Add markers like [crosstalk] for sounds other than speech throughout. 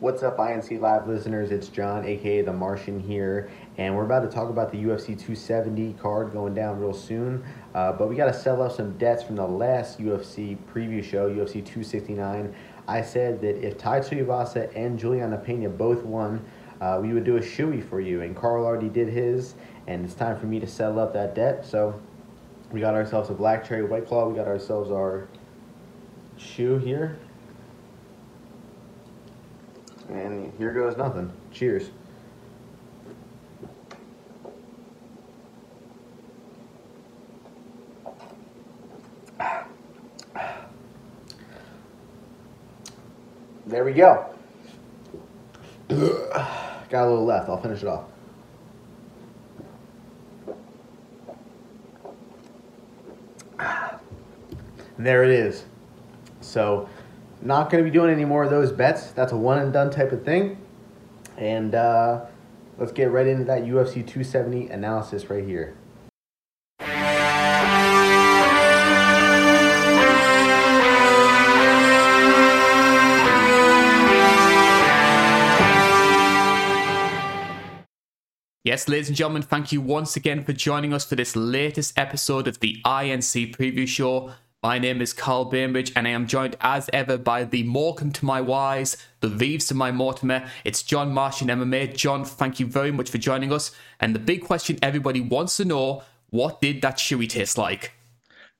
What's up, INC Live listeners? It's John, aka The Martian, here, and we're about to talk about the UFC 270 card going down real soon. Uh, but we got to settle up some debts from the last UFC preview show, UFC 269. I said that if Tai Tuivasa and Juliana Pena both won, uh, we would do a shoey for you, and Carl already did his, and it's time for me to settle up that debt. So we got ourselves a Black Cherry White Claw. We got ourselves our shoe here. And here goes nothing. Cheers. There we go. [sighs] Got a little left. I'll finish it off. [sighs] There it is. So, not going to be doing any more of those bets. That's a one and done type of thing. And uh, let's get right into that UFC 270 analysis right here. Yes, ladies and gentlemen, thank you once again for joining us for this latest episode of the INC Preview Show. My name is Carl Bainbridge, and I am joined as ever by the Morecambe to my Wise, the Reeves to my Mortimer. It's John Martian MMA. John, thank you very much for joining us. And the big question everybody wants to know what did that shoey taste like?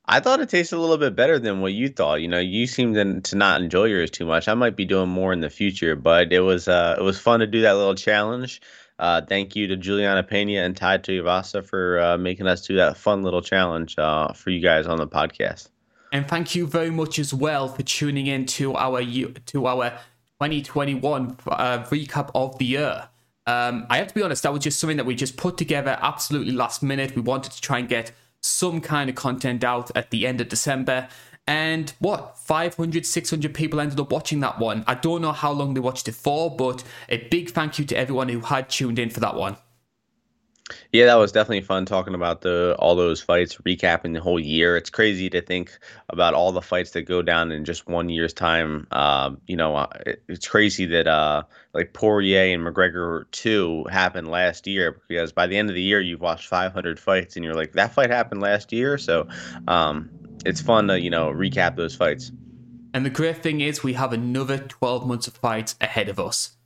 I thought it tasted a little bit better than what you thought. You know, you seemed to, not enjoy yours too much. I might be doing more in the future, but it was uh, it was fun to do that little challenge. Uh, thank you to Juliana Pena and Tai Tuivasa for uh, making us do that fun little challenge uh, for you guys on the podcast. And thank you very much as well for tuning in to our to our 2021 uh, recap of the year. Um, I have to be honest, that was just something that we just put together absolutely last minute. We wanted to try and get some kind of content out at the end of December. And what, 500, 600 people ended up watching that one. I don't know how long they watched it for, but a big thank you to everyone who had tuned in for that one. Yeah, that was definitely fun talking about the all those fights, recapping the whole year. It's crazy to think about all the fights that go down in just one year's time. Uh, you know, uh, it's crazy that uh, like Poirier and McGregor two happened last year because by the end of the year you've watched 500 fights and you're like that fight happened last year. So um, it's fun to you know recap those fights. And the great thing is we have another 12 months of fights ahead of us.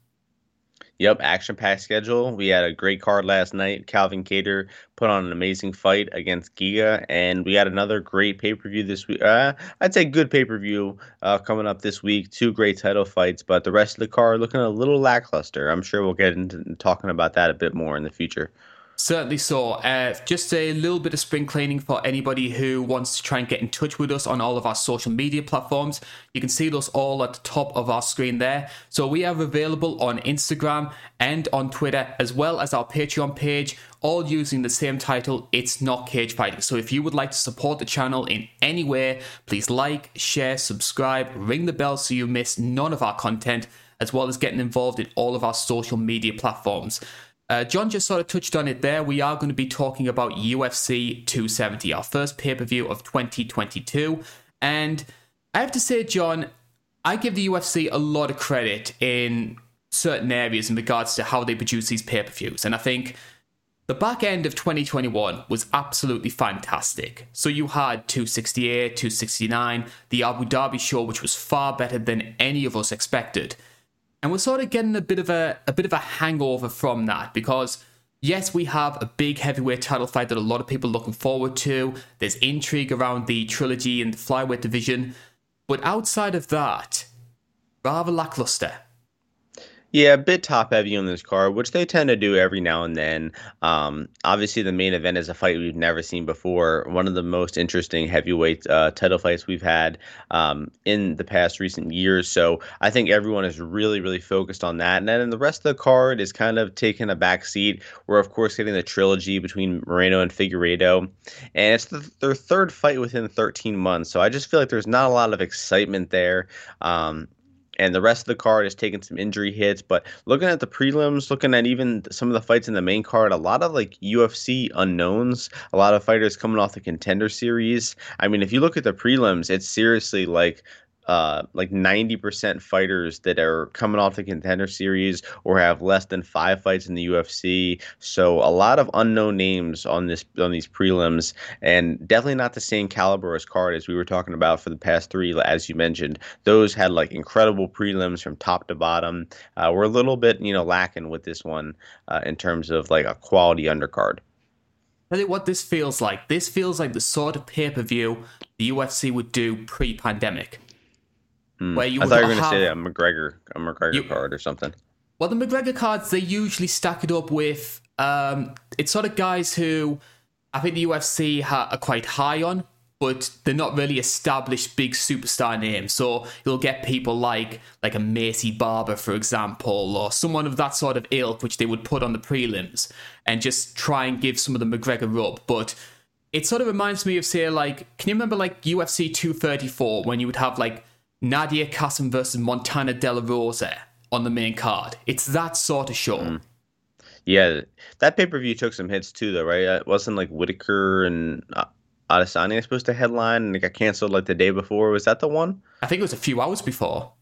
Yep, action packed schedule. We had a great card last night. Calvin Kattar put on an amazing fight against Giga, and we had another great pay per view this week. Uh, I'd say good pay per view uh, coming up this week. Two great title fights, but the rest of the card looking a little lackluster. I'm sure we'll get into talking about that a bit more in the future. Certainly so. Uh, just a little bit of spring cleaning for anybody who wants to try and get in touch with us on all of our social media platforms. You can see those all at the top of our screen there. So we are available on Instagram and on Twitter, as well as our Patreon page, all using the same title, It's Not Cage Fighting. So if you would like to support the channel in any way, please like, share, subscribe, ring the bell so you miss none of our content, as well as getting involved in all of our social media platforms. Uh, John just sort of touched on it there. We are going to be talking about UFC 270, our first pay per view of 2022. And I have to say, John, I give the UFC a lot of credit in certain areas in regards to how they produce these pay per views. And I think the back end of 2021 was absolutely fantastic. So you had 268, 269, the Abu Dhabi show, which was far better than any of us expected and we're sort of getting a bit of a a bit of a hangover from that because yes, we have a big heavyweight title fight that a lot of people are looking forward to. There's intrigue around the trilogy and the flyweight division, but outside of that, rather lackluster. Yeah, a bit top heavy on this card, which they tend to do every now and then. Um, obviously, the main event is a fight we've never seen before. One of the most interesting heavyweight uh, title fights we've had um, in the past recent years. So I think everyone is really, really focused on that. And then the rest of the card is kind of taking a back seat. We're, of course, getting the trilogy between Moreno and Figueiredo. And it's the, their third fight within 13 months. So I just feel like there's not a lot of excitement there. Um, and the rest of the card is taking some injury hits. But looking at the prelims, looking at even some of the fights in the main card, a lot of like UFC unknowns, a lot of fighters coming off the contender series. I mean, if you look at the prelims, it's seriously like uh, like 90% fighters that are coming off the contender series or have less than five fights in the UFC. So a lot of unknown names on this on these prelims, and definitely not the same caliber as card as we were talking about for the past three, as you mentioned. Those had like incredible prelims from top to bottom. Uh, we're a little bit you know lacking with this one uh, in terms of like a quality undercard. Tell you what this feels like. This feels like the sort of pay per view the UFC would do pre pandemic. Mm. Where you I thought you were going to say a McGregor, a McGregor you, card or something. Well, the McGregor cards they usually stack it up with. Um, it's sort of guys who I think the UFC ha- are quite high on, but they're not really established big superstar names. So you'll get people like like a Maycee Barber, for example, or someone of that sort of ilk, which they would put on the prelims and just try and give some of the McGregor rub. But it sort of reminds me of say like, can you remember like UFC 234 when you would have like Nadia Kassem versus Montana De La Rosa on the main card. It's that sort of show. Mm. Yeah, that pay per view took some hits too, though, right? It wasn't like Whitaker and uh, Adesanya supposed to headline, and it got canceled like the day before. Was that the one? I think it was a few hours before.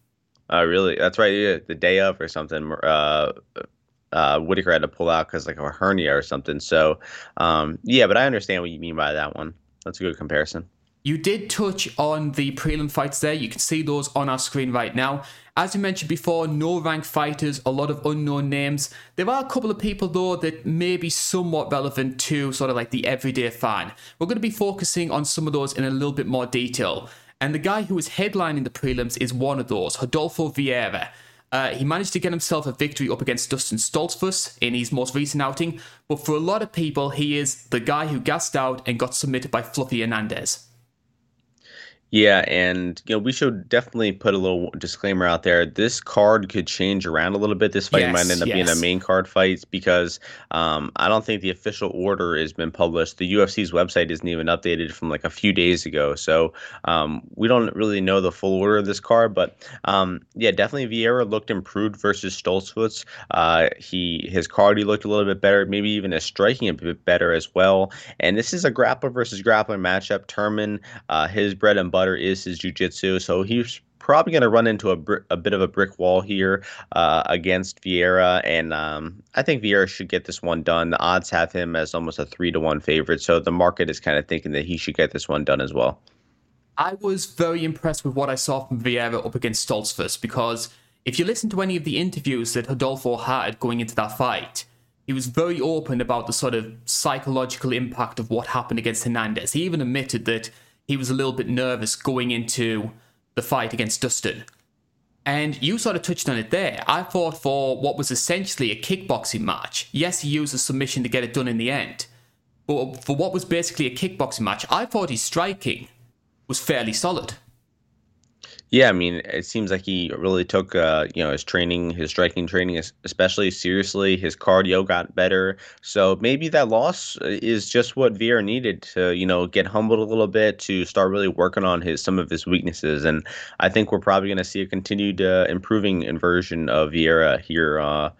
Oh, uh, really? That's right. Yeah, the day of or something. Uh, uh, Whitaker had to pull out because like a hernia or something. So, um, yeah, but I understand what you mean by that one. That's a good comparison. You did touch on the prelim fights there. You can see those on our screen right now. As you mentioned before, no ranked fighters, a lot of unknown names. There are a couple of people though that may be somewhat relevant to sort of like the everyday fan. We're going to be focusing on some of those in a little bit more detail. And the guy who is headlining the prelims is one of those, Rodolfo Vieira. Uh, he managed to get himself a victory up against Dustin Stoltzfus in his most recent outing, but for a lot of people, he is the guy who gassed out and got submitted by Fluffy Hernandez. Yeah, and you know we should definitely put a little disclaimer out there. This card could change around a little bit. This fight yes, might end up yes. being a main card fight because um, I don't think the official order has been published. The UFC's website isn't even updated from like a few days ago, so um, we don't really know the full order of this card. But um, yeah, definitely Vieira looked improved versus Stoltzfus. Uh, he his cardio looked a little bit better, maybe even his striking a bit better as well. And this is a grappler versus grappler matchup. Turman, uh, his bread and butter butter is his jujitsu. So he's probably going to run into a, br- a bit of a brick wall here uh, against Vieira, and um, I think Vieira should get this one done. The odds have him as almost a three to one favorite, so the market is kind of thinking that he should get this one done as well. I was very impressed with what I saw from Vieira up against Stoltzfus because if you listen to any of the interviews that Rodolfo had going into that fight, he was very open about the sort of psychological impact of what happened against Hernandez. He even admitted that he was a little bit nervous going into the fight against Dustin. And you sort of touched on it there. I thought for what was essentially a kickboxing match, yes, he used a submission to get it done in the end. But for what was basically a kickboxing match, I thought his striking was fairly solid. Yeah, I mean, it seems like he really took, uh, you know, his training, his striking training, especially seriously. His cardio got better, so maybe that loss uh, is just what Vieira needed to, you know, get humbled a little bit to start really working on his some of his weaknesses. And I think we're probably going to see a continued uh, improving inversion of Vieira here. Uh,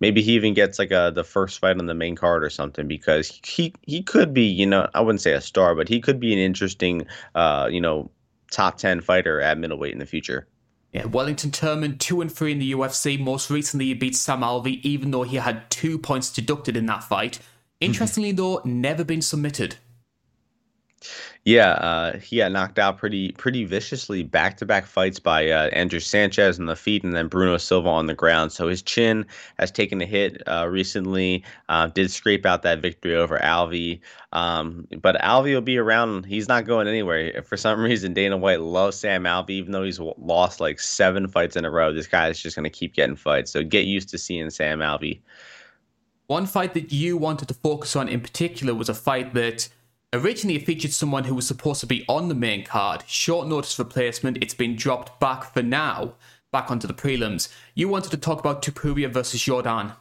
maybe he even gets like a the first fight on the main card or something because he he could be, you know, I wouldn't say a star, but he could be an interesting, uh, you know top 10 fighter at middleweight in the future. Yeah, Wellington Turman, 2 and 3 in the UFC. Most recently, he beat Sam Alvey, even though he had two points deducted in that fight. Hmm. Interestingly, though, never been submitted. Yeah, uh, he got knocked out pretty pretty viciously back to back fights by uh, Andrew Sanchez on the feet and then Bruno Silva on the ground. So his chin has taken a hit uh, recently. Uh, did scrape out that victory over Alvey, um, but Alvey will be around. He's not going anywhere. For some [laughs] reason, Dana White loves Sam Alvey, even though he's lost like seven fights in a row. This guy is just going to keep getting fights. So get used to seeing Sam Alvey. One fight that you wanted to focus on in particular was a fight that Originally, it featured someone who was supposed to be on the main card. Short notice replacement, it's been dropped back for now, back onto the prelims. You wanted to talk about Topuria versus Jourdain.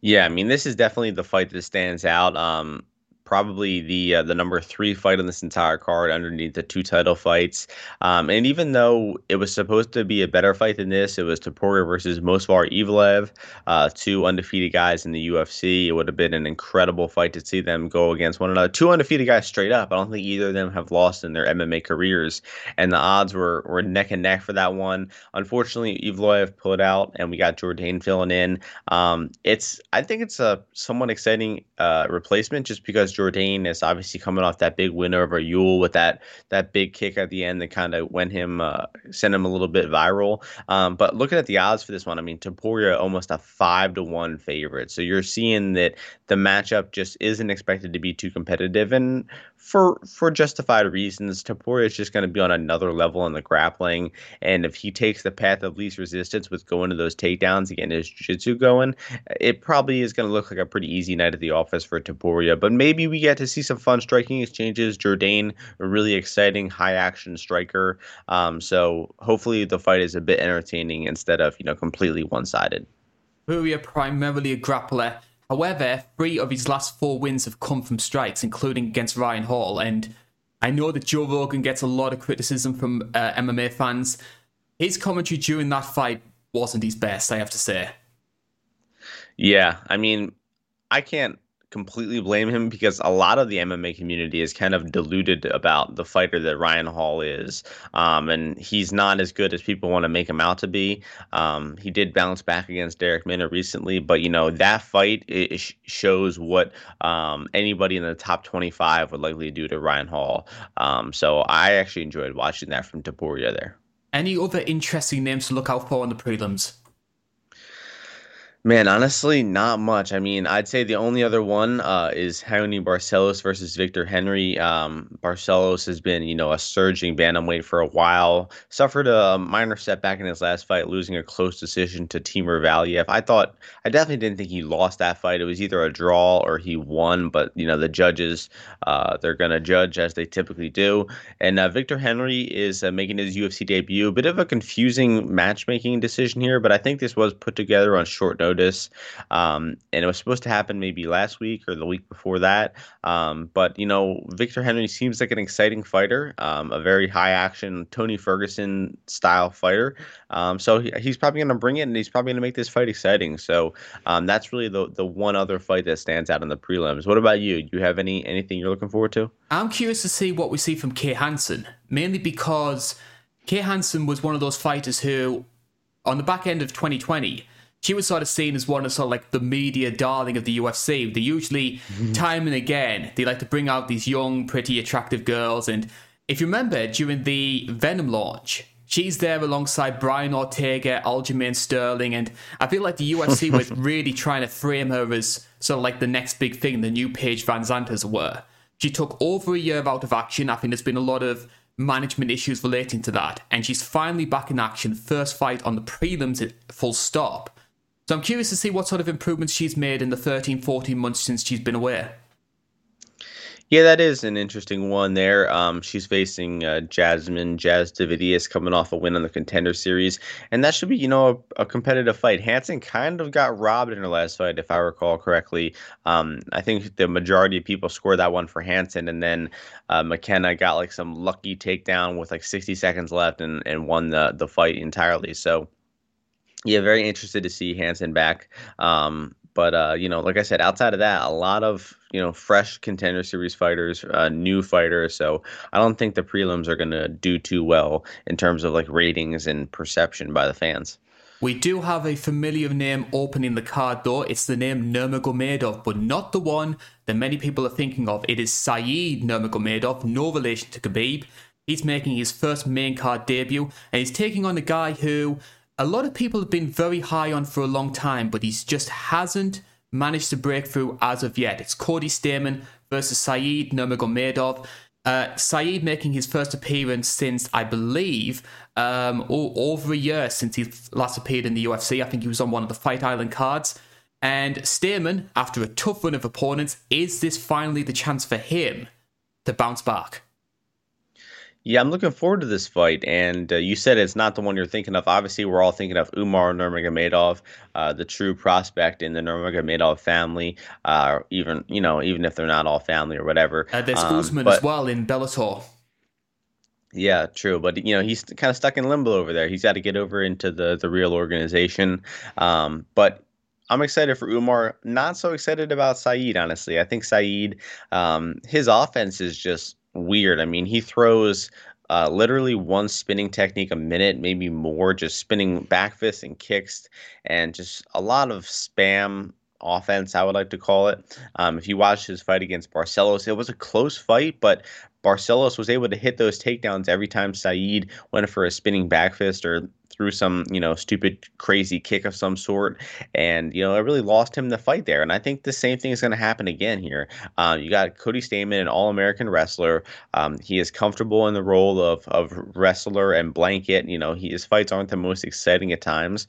Yeah, I mean, this is definitely the fight that stands out. Um, probably the uh, the number three fight on this entire card underneath the two title fights. Um, and even though it was supposed to be a better fight than this, it was Topuria versus Movsar Evloev, uh, two undefeated guys in the UFC. It would have been an incredible fight to see them go against one another. Two undefeated guys straight up. I don't think either of them have lost in their MMA careers, and the odds were were neck and neck for that one. Unfortunately, Evloev pulled out, and we got Jourdain filling in. Um, it's I think it's a somewhat exciting uh, replacement just because. Jourdain is obviously coming off that big win over Ewell with that that big kick at the end that kind of went him uh, sent him a little bit viral. Um, but looking at the odds for this one, I mean, Topuria almost a five to one favorite. So you're seeing that the matchup just isn't expected to be too competitive, and for for justified reasons, Topuria is just going to be on another level in the grappling. And if he takes the path of least resistance with going to those takedowns, again, his jiu-jitsu going, it probably is going to look like a pretty easy night at the office for Topuria. But maybe we get to see some fun striking exchanges. Jourdain, a really exciting high action striker. Um, so hopefully the fight is a bit entertaining instead of you know completely one sided. Topuria primarily a grappler. However, three of his last four wins have come from strikes, including against Ryan Hall. And I know that Joe Rogan gets a lot of criticism from uh, MMA fans. His commentary during that fight wasn't his best, I have to say. Yeah, I mean, I can't completely blame him because a lot of the MMA community is kind of deluded about the fighter that Ryan Hall is. Um, and he's not as good as people want to make him out to be. Um, he did bounce back against Darrick Minner recently, but you know, that fight it, shows what um, anybody in the top 25 would likely do to Ryan Hall. Um, so I actually enjoyed watching that from Topuria there. Any other interesting names to look out for on the prelims? Man, honestly, not much. I mean, I'd say the only other one uh, is Raoni Barcelos versus Victor Henry. Um, Barcelos has been, you know, a surging bantamweight for a while. Suffered a minor setback in his last fight, losing a close decision to Timur Valiev. I thought, I definitely didn't think he lost that fight. It was either a draw or he won, but you know, the judges, uh, they're gonna judge as they typically do. And uh, Victor Henry is uh, making his UFC debut. A bit of a confusing matchmaking decision here, but I think this was put together on short notice notice. Um, and it was supposed to happen maybe last week or the week before that. Um, but, you know, Victor Henry seems like an exciting fighter, um, a very high action Tony Ferguson style fighter. Um, so he, he's probably going to bring it and he's probably going to make this fight exciting. So um, that's really the, the one other fight that stands out in the prelims. What about you? Do you have any anything you're looking forward to? I'm curious to see what we see from Kay Hansen, mainly because Kay Hansen was one of those fighters who, on the back end of 2020, she was sort of seen as one of sort of like the media darling of the UFC. They usually, mm-hmm. time and again, they like to bring out these young, pretty, attractive girls. And if you remember, during the Venom launch, she's there alongside Brian Ortega, Aljamain Sterling, and I feel like the UFC [laughs] was really trying to frame her as sort of like the next big thing, the new Paige VanZant as it were. She took over a year out of action. I think there's been a lot of management issues relating to that, and she's finally back in action. First fight on the prelims, at full stop. So I'm curious to see what sort of improvements she's made in the 13, 14 months since she's been away. Yeah, that is an interesting one there. Um, she's facing uh, Jasmine Jasudavicius coming off a win on the contender series, and that should be, you know, a, a, competitive fight. Hansen kind of got robbed in her last fight, if I recall correctly. Um, I think the majority of people scored that one for Hansen, and then uh, McKenna got like some lucky takedown with like 60 seconds left and, and won the, the fight entirely. So, yeah, very interested to see Hansen back. Um, but uh, you know, like I said, outside of that, a lot of you know fresh contender series fighters, uh, new fighters. So I don't think the prelims are going to do too well in terms of like ratings and perception by the fans. We do have a familiar name opening the card though. It's the name Nurmagomedov, but not the one that many people are thinking of. It is Saeed Nurmagomedov, no relation to Khabib. He's making his first main card debut, and he's taking on a guy who a lot of people have been very high on for a long time, but he just hasn't managed to break through as of yet. It's Cody Stamann versus Saeed Nurmagomedov. Uh, Saeed making his first appearance since, I believe, um, over a year since he last appeared in the UFC. I think he was on one of the Fight Island cards. And Stamann, after a tough run of opponents, is this finally the chance for him to bounce back? Yeah, I'm looking forward to this fight. And uh, you said it's not the one you're thinking of. Obviously, we're all thinking of Umar Nurmagomedov, uh, the true prospect in the Nurmagomedov family. Uh, even you know, even if they're not all family or whatever. Uh, there's um, Usman but, as well in Bellator. Yeah, true. But you know, he's kind of stuck in limbo over there. He's got to get over into the the real organization. Um, but I'm excited for Umar. Not so excited about Saeed, honestly. I think Saeed, um, his offense is just weird. I mean, he throws uh, literally one spinning technique a minute, maybe more, just spinning back fists and kicks, and just a lot of spam offense, I would like to call it. Um, if you watched his fight against Barcelos, it was a close fight, but Barcelos was able to hit those takedowns every time Saeed went for a spinning back fist or threw some, you know, stupid, crazy kick of some sort. And, you know, it really lost him the fight there. And I think the same thing is going to happen again here. Uh, you got Cody Stamann, an All American wrestler. Um, he is comfortable in the role of, of wrestler and blanket. You know, he, his fights aren't the most exciting at times,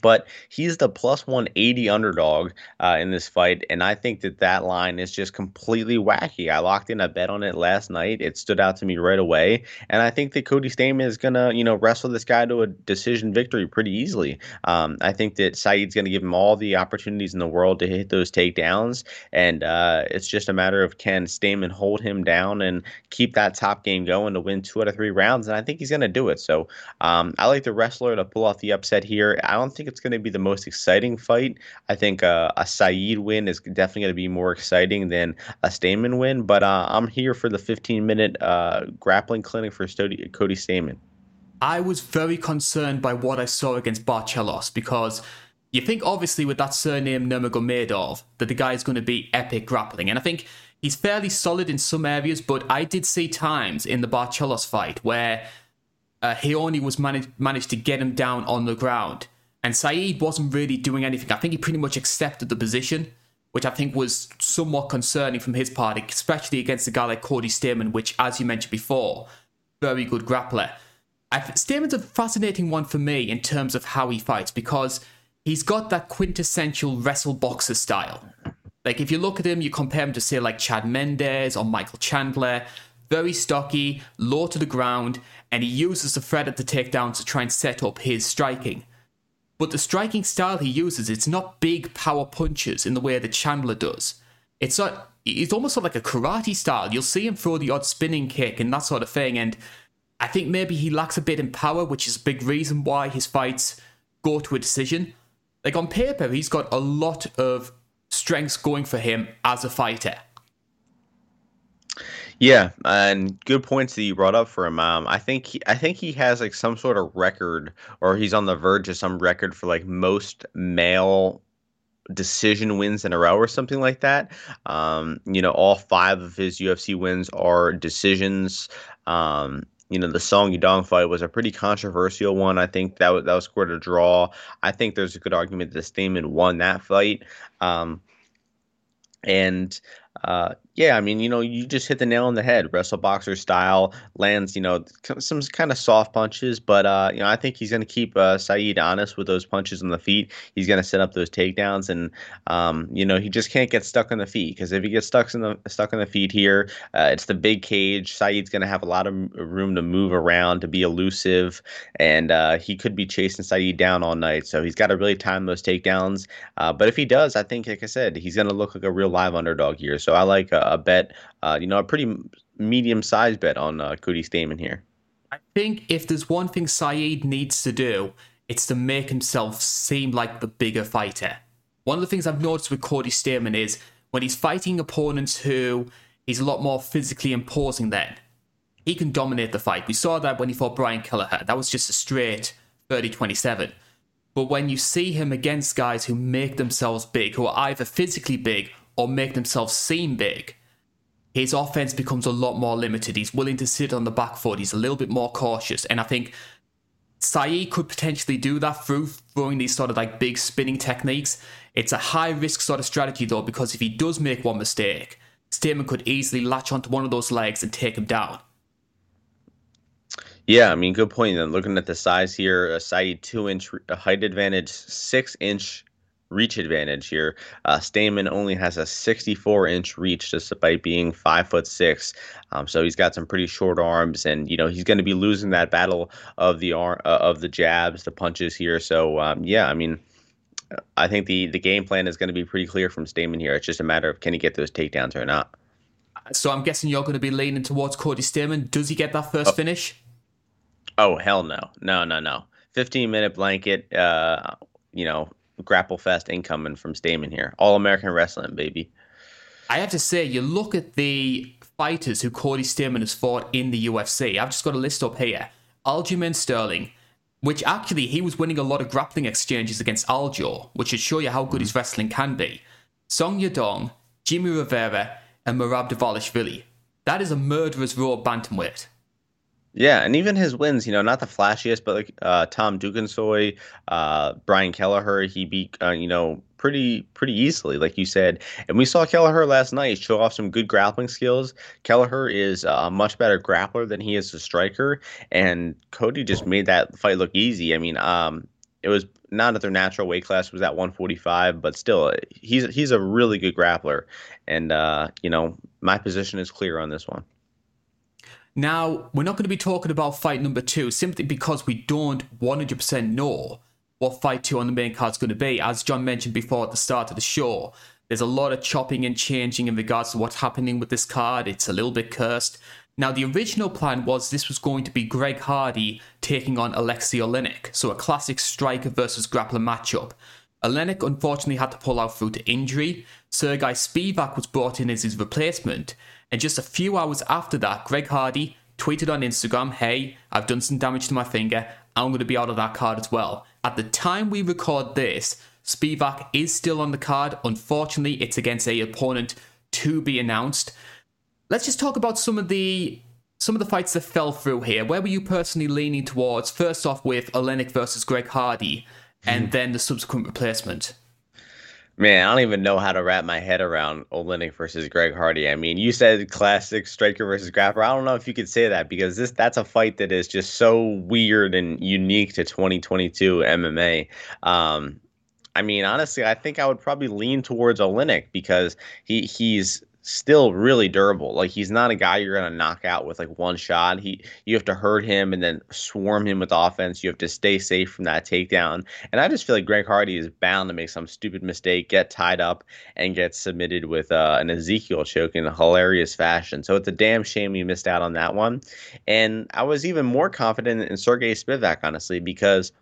but he's the plus 180 underdog uh, in this fight and i think that that line is just completely wacky. I locked in a bet on it last night. It stood out to me right away and i think that cody stamann is gonna you know wrestle this guy to a decision victory pretty easily. Um, i think that saeed's gonna give him all the opportunities in the world to hit those takedowns and uh, it's just a matter of can stamann hold him down and keep that top game going to win two out of three rounds and i think he's gonna do it. So um, i like the wrestler to pull off the upset here. I don't think it's going to be the most exciting fight. I think uh, a Saeed win is definitely going to be more exciting than a Stamann win. But uh, I'm here for the 15 minute uh, grappling clinic for Stody- Cody Stamann. I was very concerned by what I saw against Barcelos because you think obviously with that surname Nurmagomedov that the guy is going to be epic grappling, and I think he's fairly solid in some areas. But I did see times in the Barcelos fight where uh, he only was managed managed to get him down on the ground and Saeed wasn't really doing anything. I think he pretty much accepted the position, which I think was somewhat concerning from his part, especially against a guy like Cody Stamann, which, as you mentioned before, very good grappler. Stamann's a fascinating one for me in terms of how he fights because he's got that quintessential wrestle boxer style. Like if you look at him, you compare him to say like Chad Mendes or Michael Chandler, very stocky, low to the ground, and he uses the threat at the takedown to try and set up his striking. But the striking style he uses, it's not big power punches in the way that Chandler does. It's not, it's almost like a karate style. You'll see him throw the odd spinning kick and that sort of thing. And I think maybe he lacks a bit in power, which is a big reason why his fights go to a decision. Like on paper, he's got a lot of strengths going for him as a fighter. Yeah, and good points that you brought up for him. Um, I think he, I think he has like some sort of record, or he's on the verge of some record for like most male decision wins in a row or something like that. Um, you know, all five of his UFC wins are decisions. Um, you know, the Song Yadong fight was a pretty controversial one. I think that was, that was scored a draw. I think there's a good argument that Stamann won that fight. Um, and uh, yeah, I mean, you know, you just hit the nail on the head. Wrestle boxer style lands, you know, some kind of soft punches, but uh, you know, I think he's going to keep uh, Saeed honest with those punches on the feet. He's going to set up those takedowns, and um, you know, he just can't get stuck on the feet because if he gets stuck in the stuck on the feet here, uh, it's the big cage. Saeed's going to have a lot of room to move around, to be elusive, and uh, he could be chasing Saeed down all night. So he's got to really time those takedowns. Uh, but if he does, I think, like I said, he's going to look like a real live underdog here. So I like a, a bet, uh, you know, a pretty medium sized bet on uh, Cody Stamann here. I think if there's one thing Saeed needs to do, it's to make himself seem like the bigger fighter. One of the things I've noticed with Cody Stamann is when he's fighting opponents who he's a lot more physically imposing than, he can dominate the fight. We saw that when he fought Brian Kelleher. That was just a straight 30 27. But when you see him against guys who make themselves big, who are either physically big or make themselves seem big, his offense becomes a lot more limited. He's willing to sit on the back foot. He's a little bit more cautious. And I think Saeed could potentially do that through throwing these sort of like big spinning techniques. It's a high risk sort of strategy though, because if he does make one mistake, Stamann could easily latch onto one of those legs and take him down. Yeah, I mean, good point. And looking at the size here, Saeed two inch height advantage, six inch reach advantage here. Uh, Stamann only has a 64 inch reach despite being five foot six. Um, so he's got some pretty short arms, and you know he's going to be losing that battle of the arm uh, of the jabs, the punches here. So um, yeah, I mean. I think the, the game plan is going to be pretty clear from Stamann here. It's just a matter of can he get those takedowns or not. So I'm guessing you're going to be leaning towards Cody Stamann. Does he get that first oh. finish? Oh hell no, no no no. 15 minute blanket. Uh, you know, grapple fest incoming from Stamann here. All American wrestling, baby. I have to say, you look at the fighters who Cody Stamann has fought in the UFC. I've just got a list up here. Aljamain Sterling, which actually he was winning a lot of grappling exchanges against Aljo, which should show you how good his wrestling can be. Song Yadong, Jimmy Rivera, and Merab Dvalishvili. That is a murderer's raw bantamweight. Yeah, and even his wins, you know, not the flashiest, but like uh, Tom Duquesnoy, uh, Brian Kelleher, he beat, uh, you know, pretty pretty easily, like you said. And we saw Kelleher last night show off some good grappling skills. Kelleher is a much better grappler than he is a striker, and Cody just made that fight look easy. I mean, um, it was not at their natural weight class was at 145 but still he's he's a really good grappler and uh, you know my position is clear on this one now, we're not going to be talking about fight number two simply because we don't 100% know what fight two on the main card is going to be. As John mentioned before at the start of the show, there's a lot of chopping and changing in regards to what's happening with this card. It's a little bit cursed. Now, the original plan was this was going to be Greg Hardy taking on Alexei Oleinik, so a classic striker versus grappler matchup. Oleinik unfortunately had to pull out through to injury. Sergei Spivak was brought in as his replacement, and just a few hours after that, Greg Hardy tweeted on Instagram, Hey, I've done some damage to my finger. I'm going to be out of that card as well. At the time we record this, Spivak is still on the card. Unfortunately, it's against a opponent to be announced. Let's just talk about some of the some of the fights that fell through here. Where were you personally leaning towards? First off, with Oleinik versus Greg Hardy, and mm. then the subsequent replacement. Man, I don't even know how to wrap my head around Oleinik versus Greg Hardy. I mean, you said classic striker versus grappler. I don't know if you could say that because this that's a fight that is just so weird and unique to 2022 MMA. Um, I mean, honestly, I think I would probably lean towards Oleinik because he he's still really durable. Like he's not a guy you're gonna knock out with like one shot. He you have to hurt him and then swarm him with offense. You have to stay safe from that takedown. And I just feel like Greg Hardy is bound to make some stupid mistake, get tied up, and get submitted with uh, an Ezekiel choke in a hilarious fashion. So it's a damn shame we missed out on that one. And I was even more confident in Sergey Spivak honestly because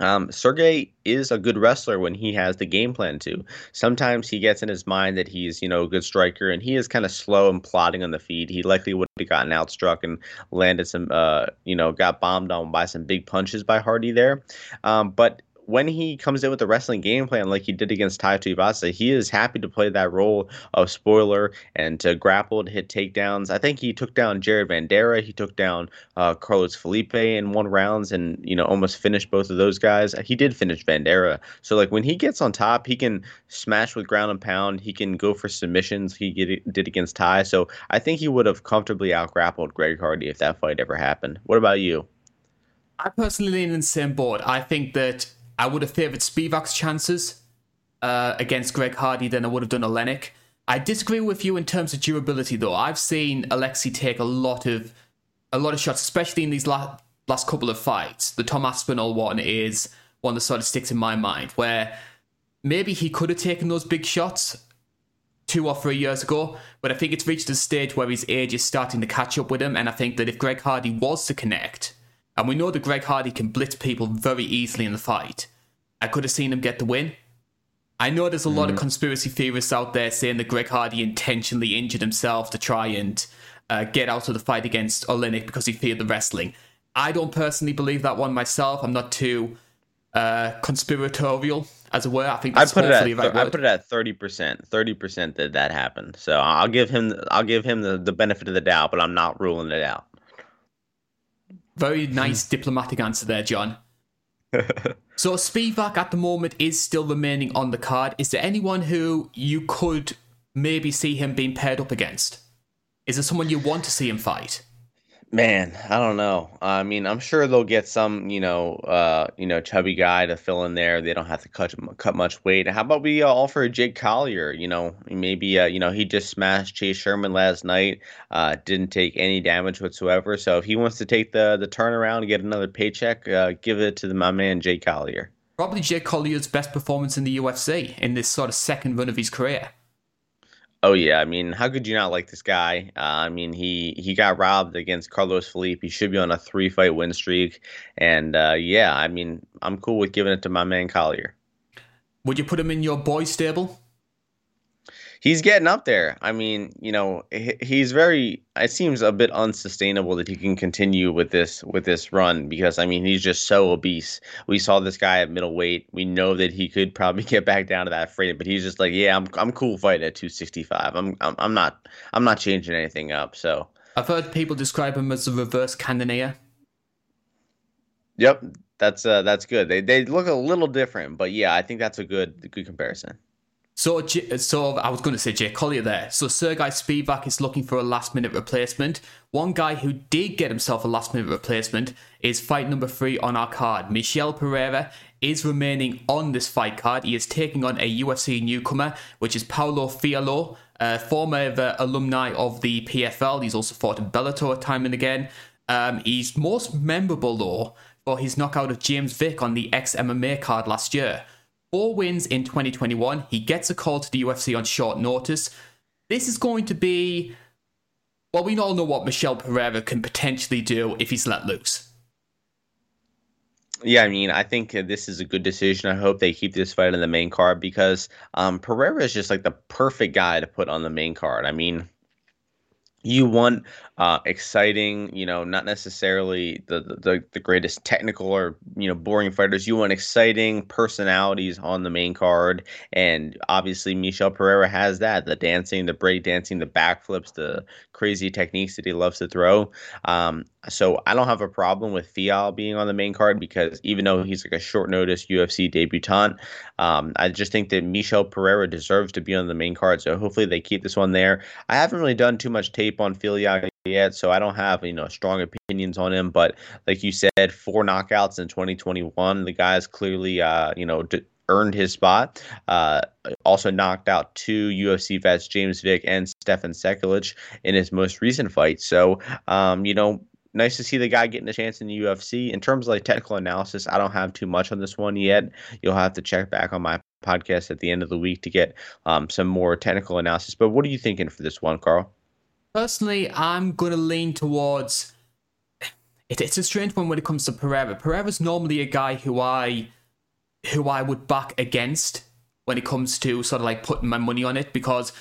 um, Sergey is a good wrestler when he has the game plan to. Sometimes he gets in his mind that he's, you know, a good striker, and he is kind of slow and plodding on the feet. He likely would have gotten outstruck and landed some, uh, you know, got bombed on by some big punches by Hardy there. Um, but when he comes in with a wrestling game plan like he did against Tai Tuivasa, he is happy to play that role of spoiler and to grapple to hit takedowns. I think he took down Jared Vanderaa. He took down uh, Carlos Felipe in one rounds and you know almost finished both of those guys. He did finish Vanderaa. So like when he gets on top, he can smash with ground and pound. He can go for submissions. He get, did against Tai. So I think he would have comfortably out grappled Greg Hardy if that fight ever happened. What about you? I personally lean in the same board. I think that I would have favoured Spivak's chances uh, against Greg Hardy than I would have done Oleinik. I disagree with you in terms of durability, though. I've seen Alexei take a lot of a lot of shots, especially in these last last couple of fights. The Tom Aspinall one is one that sort of sticks in my mind, where maybe he could have taken those big shots two or three years ago, but I think it's reached a stage where his age is starting to catch up with him, and I think that if Greg Hardy was to connect, and we know that Greg Hardy can blitz people very easily in the fight. I could have seen him get the win. I know there's a mm. lot of mm. conspiracy theorists out there saying that Greg Hardy intentionally injured himself to try and uh, get out of the fight against Oleinik because he feared the wrestling. I don't personally believe that one myself. I'm not too uh, conspiratorial, as it were. I think I put it at right I put it at thirty percent. Thirty percent that that happened. So I'll give him I'll give him the, the benefit of the doubt, but I'm not ruling it out. Very nice diplomatic answer there, John. [laughs] so Spivak at the moment is still remaining on the card. Is there anyone who you could maybe see him being paired up against? Is there someone you want to see him fight? Man, I don't know. I mean, I'm sure they'll get some, you know, uh, you know, chubby guy to fill in there. They don't have to cut cut much weight. How about we uh, offer Jake Collier? You know, maybe uh, you know he just smashed Chase Sherman last night. Uh, didn't take any damage whatsoever. So if he wants to take the the turnaround and get another paycheck, uh, give it to the, my man Jake Collier. Probably Jake Collier's best performance in the UFC in this sort of second run of his career. Oh yeah, I mean, how could you not like this guy? Uh, I mean, he he got robbed against Carlos Felipe. He should be on a three fight win streak, and uh, yeah, I mean, I'm cool with giving it to my man Collier. Would you put him in your boy stable? He's getting up there. I mean, you know, he's very. It seems a bit unsustainable that he can continue with this with this run because I mean he's just so obese. We saw this guy at middleweight. We know that he could probably [laughs] get back down to that frame, but he's just like, yeah, I'm I'm cool fighting at 265. I'm I'm, I'm not I'm not changing anything up. So I've heard people describe him as a reverse Cannonier. Yep, that's uh, that's good. They they look a little different, but yeah, I think that's a good good comparison. So, so I was going to say Jay Collier there. So Serghei Spivak is looking for a last minute replacement. One guy who did get himself a last minute replacement is fight number three on our card. Michel Pereira is remaining on this fight card. He is taking on a UFC newcomer, which is Paulo Fialho, a former uh, alumni of the PFL. He's also fought in Bellator time and again. Um, he's most memorable though for his knockout of James Vick on the ex card last year. Four wins in 2021. He gets a call to the UFC on short notice. This is going to be. Well, we all know what Michel Pereira can potentially do if he's let loose. Yeah, I mean, I think this is a good decision. I hope they keep this fight in the main card because um, Pereira is just like the perfect guy to put on the main card. I mean, you want uh, exciting, you know, not necessarily the, the the greatest technical or you know boring fighters. You want exciting personalities on the main card, and obviously Michel Pereira has that: the dancing, the break dancing, the backflips, the crazy techniques that he loves to throw. Um, so I don't have a problem with Fial being on the main card because even though he's like a short notice UFC debutant, um, I just think that Michel Pereira deserves to be on the main card. So hopefully they keep this one there. I haven't really done too much tape on Fial yet, so I don't have you know strong opinions on him. But like you said, four knockouts in 2021. The guy's clearly uh, you know d- earned his spot. Uh, also knocked out two UFC vets, James Vick and Stefan Sekulic, in his most recent fight. So um, you know. Nice to see the guy getting a chance in the UFC. In terms of like technical analysis, I don't have too much on this one yet. You'll have to check back on my podcast at the end of the week to get um, some more technical analysis. But what are you thinking for this one, Carl? Personally, I'm going to lean towards. It, it's a strange one when it comes to Pereira. Pereira's normally a guy who I, who I would back against when it comes to sort of like putting my money on it because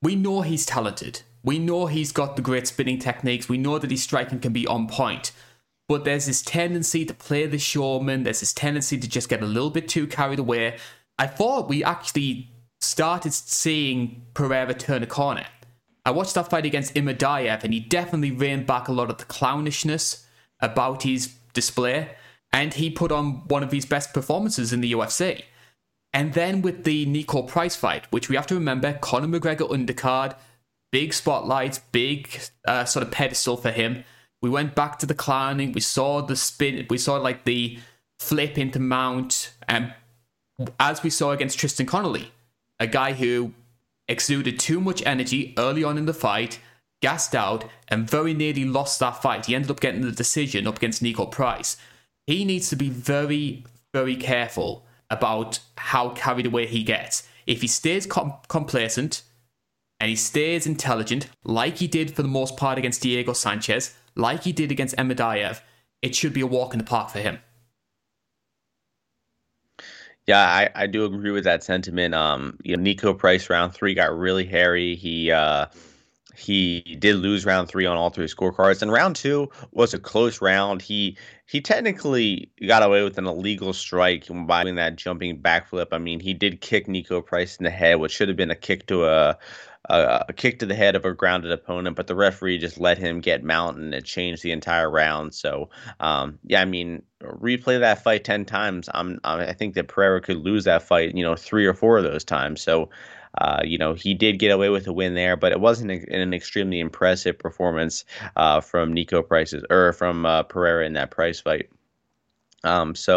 we know he's talented. We know he's got the great spinning techniques. We know that his striking can be on point. But there's this tendency to play the showman. There's this tendency to just get a little bit too carried away. I thought we actually started seeing Pereira turn a corner. I watched that fight against Imadaev, and he definitely reined back a lot of the clownishness about his display, and he put on one of his best performances in the UFC. And then with the Niko Price fight, which we have to remember, Conor McGregor undercard, big spotlights, big uh, sort of pedestal for him. We went back to the clowning. We saw the spin. We saw like the flip into mount, and as we saw against Tristan Connelly, a guy who exuded too much energy early on in the fight, gassed out, and very nearly lost that fight. He ended up getting the decision up against Niko Price. He needs to be very, very careful about how carried away he gets. If he stays com- complacent and he stays intelligent, like he did for the most part against Diego Sanchez, like he did against Imadaev, it should be a walk in the park for him. Yeah, I, I do agree with that sentiment. Um, you know, Niko Price round three got really hairy. He uh, he did lose round three on all three scorecards, and round two was a close round. He he technically got away with an illegal strike by doing that jumping backflip. I mean, he did kick Niko Price in the head, which should have been a kick to a a, a, kick to the head of a grounded opponent, but the referee just let him get mount and it changed the entire round. So, um, yeah, I mean, replay that fight ten times. I'm, I think that Pereira could lose that fight, you know, three or four of those times. So. Uh, you know, he did get away with a win there, but it wasn't an extremely impressive performance uh, from Niko Price's or from uh, Pereira in that Price fight. Um, so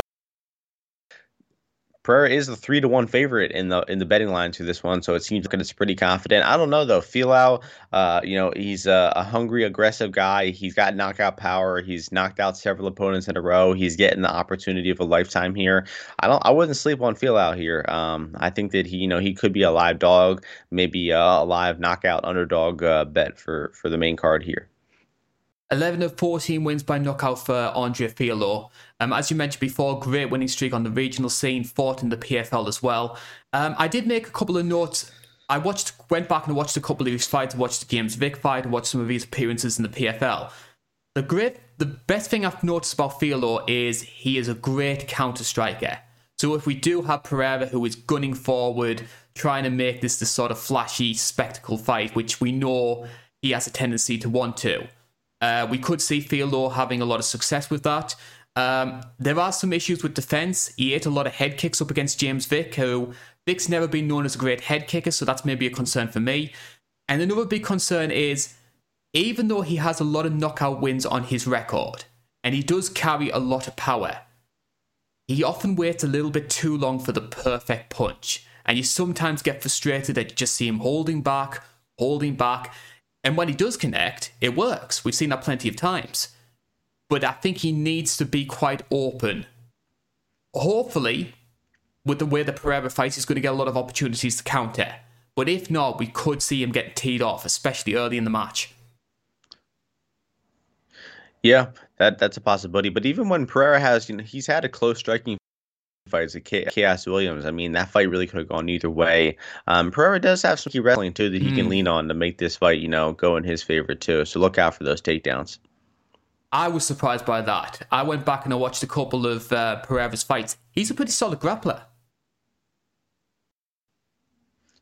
Pereira is the three to one favorite in the in the betting line to this one, so it seems like it's pretty confident. I don't know though. Fialho, uh, you know, he's a, a, hungry, aggressive guy. He's got knockout power. He's knocked out several opponents in a row. He's getting the opportunity of a lifetime here. I don't. I wouldn't sleep on Fialho here. Um, I think that he, you know, he could be a live dog, maybe a live knockout underdog uh, bet for for the main card here. 11 of 14 wins by knockout for Andre Fialho. Um, as you mentioned before, great winning streak on the regional scene, fought in the PFL as well. Um, I did make a couple of notes. I watched, went back and watched a couple of his fights, watched the James Vick fight, watched some of his appearances in the PFL. The great, the best thing I've noticed about Fialho is he is a great counter striker. So if we do have Pereira who is gunning forward, trying to make this the sort of flashy spectacle fight, which we know he has a tendency to want to, uh, we could see Fialho having a lot of success with that. Um, there are some issues with defense. He ate a lot of head kicks up against James Vick, who Vick's never been known as a great head kicker, so that's maybe a concern for me. And another big concern is even though he has a lot of knockout wins on his record, and he does carry a lot of power, he often waits a little bit too long for the perfect punch. And you sometimes get frustrated that you just see him holding back, holding back. And when he does connect, it works. We've seen that plenty of times but I think he needs to be quite open. Hopefully, with the way the Pereira fights, he's going to get a lot of opportunities to counter. But if not, we could see him getting teed off, especially early in the match. Yeah, that that's a possibility. But even when Pereira has, you know, he's had a close striking fights at Khaos Williams. I mean, that fight really could have gone either way. Um, Pereira does have some key wrestling too that he mm. can lean on to make this fight, you know, go in his favor too. So look out for those takedowns. I was surprised by that. I went back and I watched a couple of uh, Pereira's fights. He's a pretty solid grappler.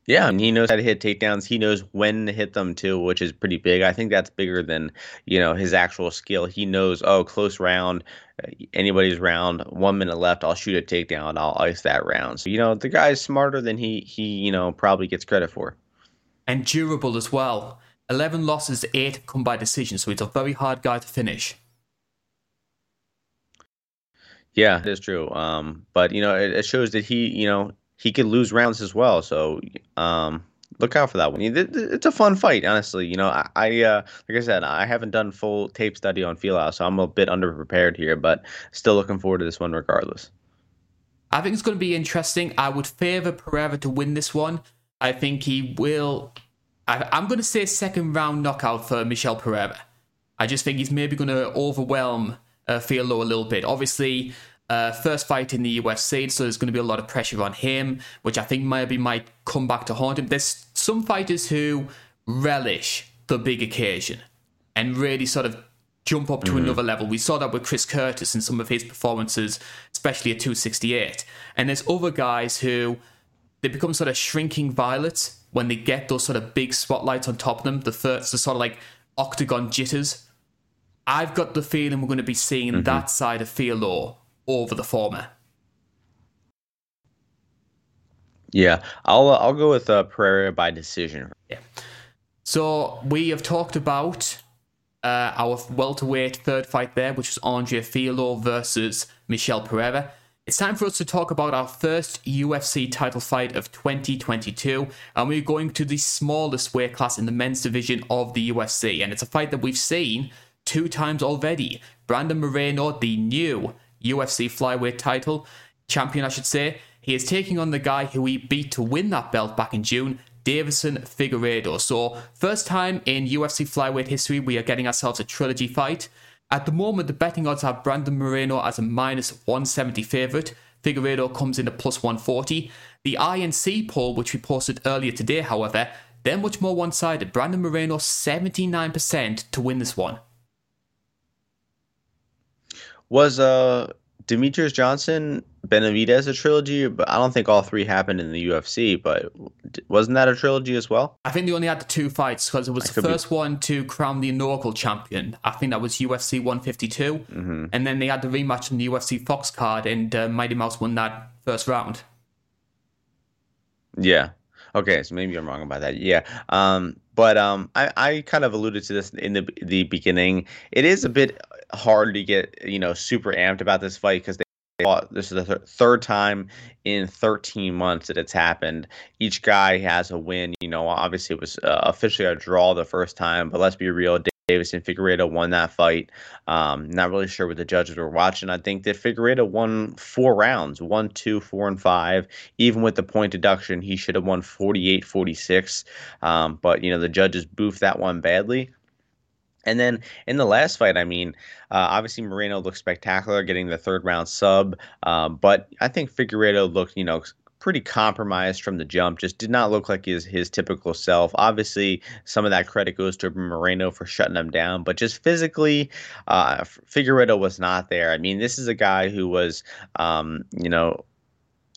Yeah, and he knows how to hit takedowns. He knows when to hit them too, which is pretty big. I think that's bigger than you know his actual skill. He knows, oh, close round, uh, anybody's round, one minute left. I'll shoot a takedown. I'll ice that round. So you know the guy's smarter than he he you know probably gets credit for. And durable as well. 11 losses, 8 come by decision, so he's a very hard guy to finish. Yeah, it is true. Um, but you know, it, it, shows that he, you know, he could lose rounds as well. So, um, look out for that one. It's a fun fight, honestly. You know, I, I uh, like I said, I haven't done full tape study on Fialho, so I'm a bit underprepared here, but still looking forward to this one regardless. I think it's going to be interesting. I would favor Pereira to win this one. I think he will I, am going to say second round knockout for Michel Pereira. I just think he's maybe going to overwhelm uh, a little bit. Obviously, uh, first fight in the UFC, so there's going to be a lot of pressure on him, which I think maybe might come back to haunt him. There's some fighters who relish the big occasion and really sort of jump up to mm-hmm. another level. We saw that with Chris Curtis in some of his performances, especially at 268. And there's other guys who they become sort of shrinking violets when they get those sort of big spotlights on top of them, the first, the sort of like octagon jitters. I've got the feeling we're going to be seeing mm-hmm. that side of Fialho over the former. Yeah, I'll uh, I'll go with uh, Pereira by decision. Yeah. So we have talked about uh, our welterweight third fight there, which was Andre Fialho versus Michel Pereira. It's time for us to talk about our first UFC title fight of 2022, and we're going to the smallest weight class in the men's division of the UFC. And it's a fight that we've seen two times already. Brandon Moreno, the new UFC flyweight title champion, I should say, he is taking on the guy who he beat to win that belt back in June, Deiveson Figueiredo. So, first time in UFC flyweight history, we are getting ourselves a trilogy fight. At the moment, the betting odds have Brandon Moreno as a minus 170 favourite. Figueiredo comes in at plus 140. The INC poll, which we posted earlier today, however, they're much more one sided. Brandon Moreno 79% to win this one. Was uh Demetrious Johnson, Benavidez a trilogy, but I don't think all three happened in the UFC. But wasn't that a trilogy as well? I think they only had the two fights because it was I the first be... one to crown the inaugural champion. I think that was UFC 152, mm-hmm. and then they had the rematch in the UFC Fox card, and uh, Mighty Mouse won that first round. Yeah. Okay, so maybe I'm wrong about that. Yeah. Um, but um, I, I kind of alluded to this in the the beginning. It is a bit hard to get you know super amped about this fight because they this is the th- third time in 13 months that it's happened. Each guy has a win. You know, obviously it was uh, officially a draw the first time, but let's be real. Deiveson Figueiredo won that fight. Um, not really sure what the judges were watching. I think that Figueiredo won four rounds, one, two, four, and five. Even with the point deduction, he should have won 48 46. Um, but, you know, the judges boofed that one badly. And then in the last fight, I mean, uh, obviously Moreno looked spectacular, getting the third round sub. Um, but I think Figueiredo looked, you know, pretty compromised from the jump. Just did not look like his his typical self. Obviously, some of that credit goes to Moreno for shutting him down, but just physically, uh, Figueiredo was not there. I mean, this is a guy who was, um, you know,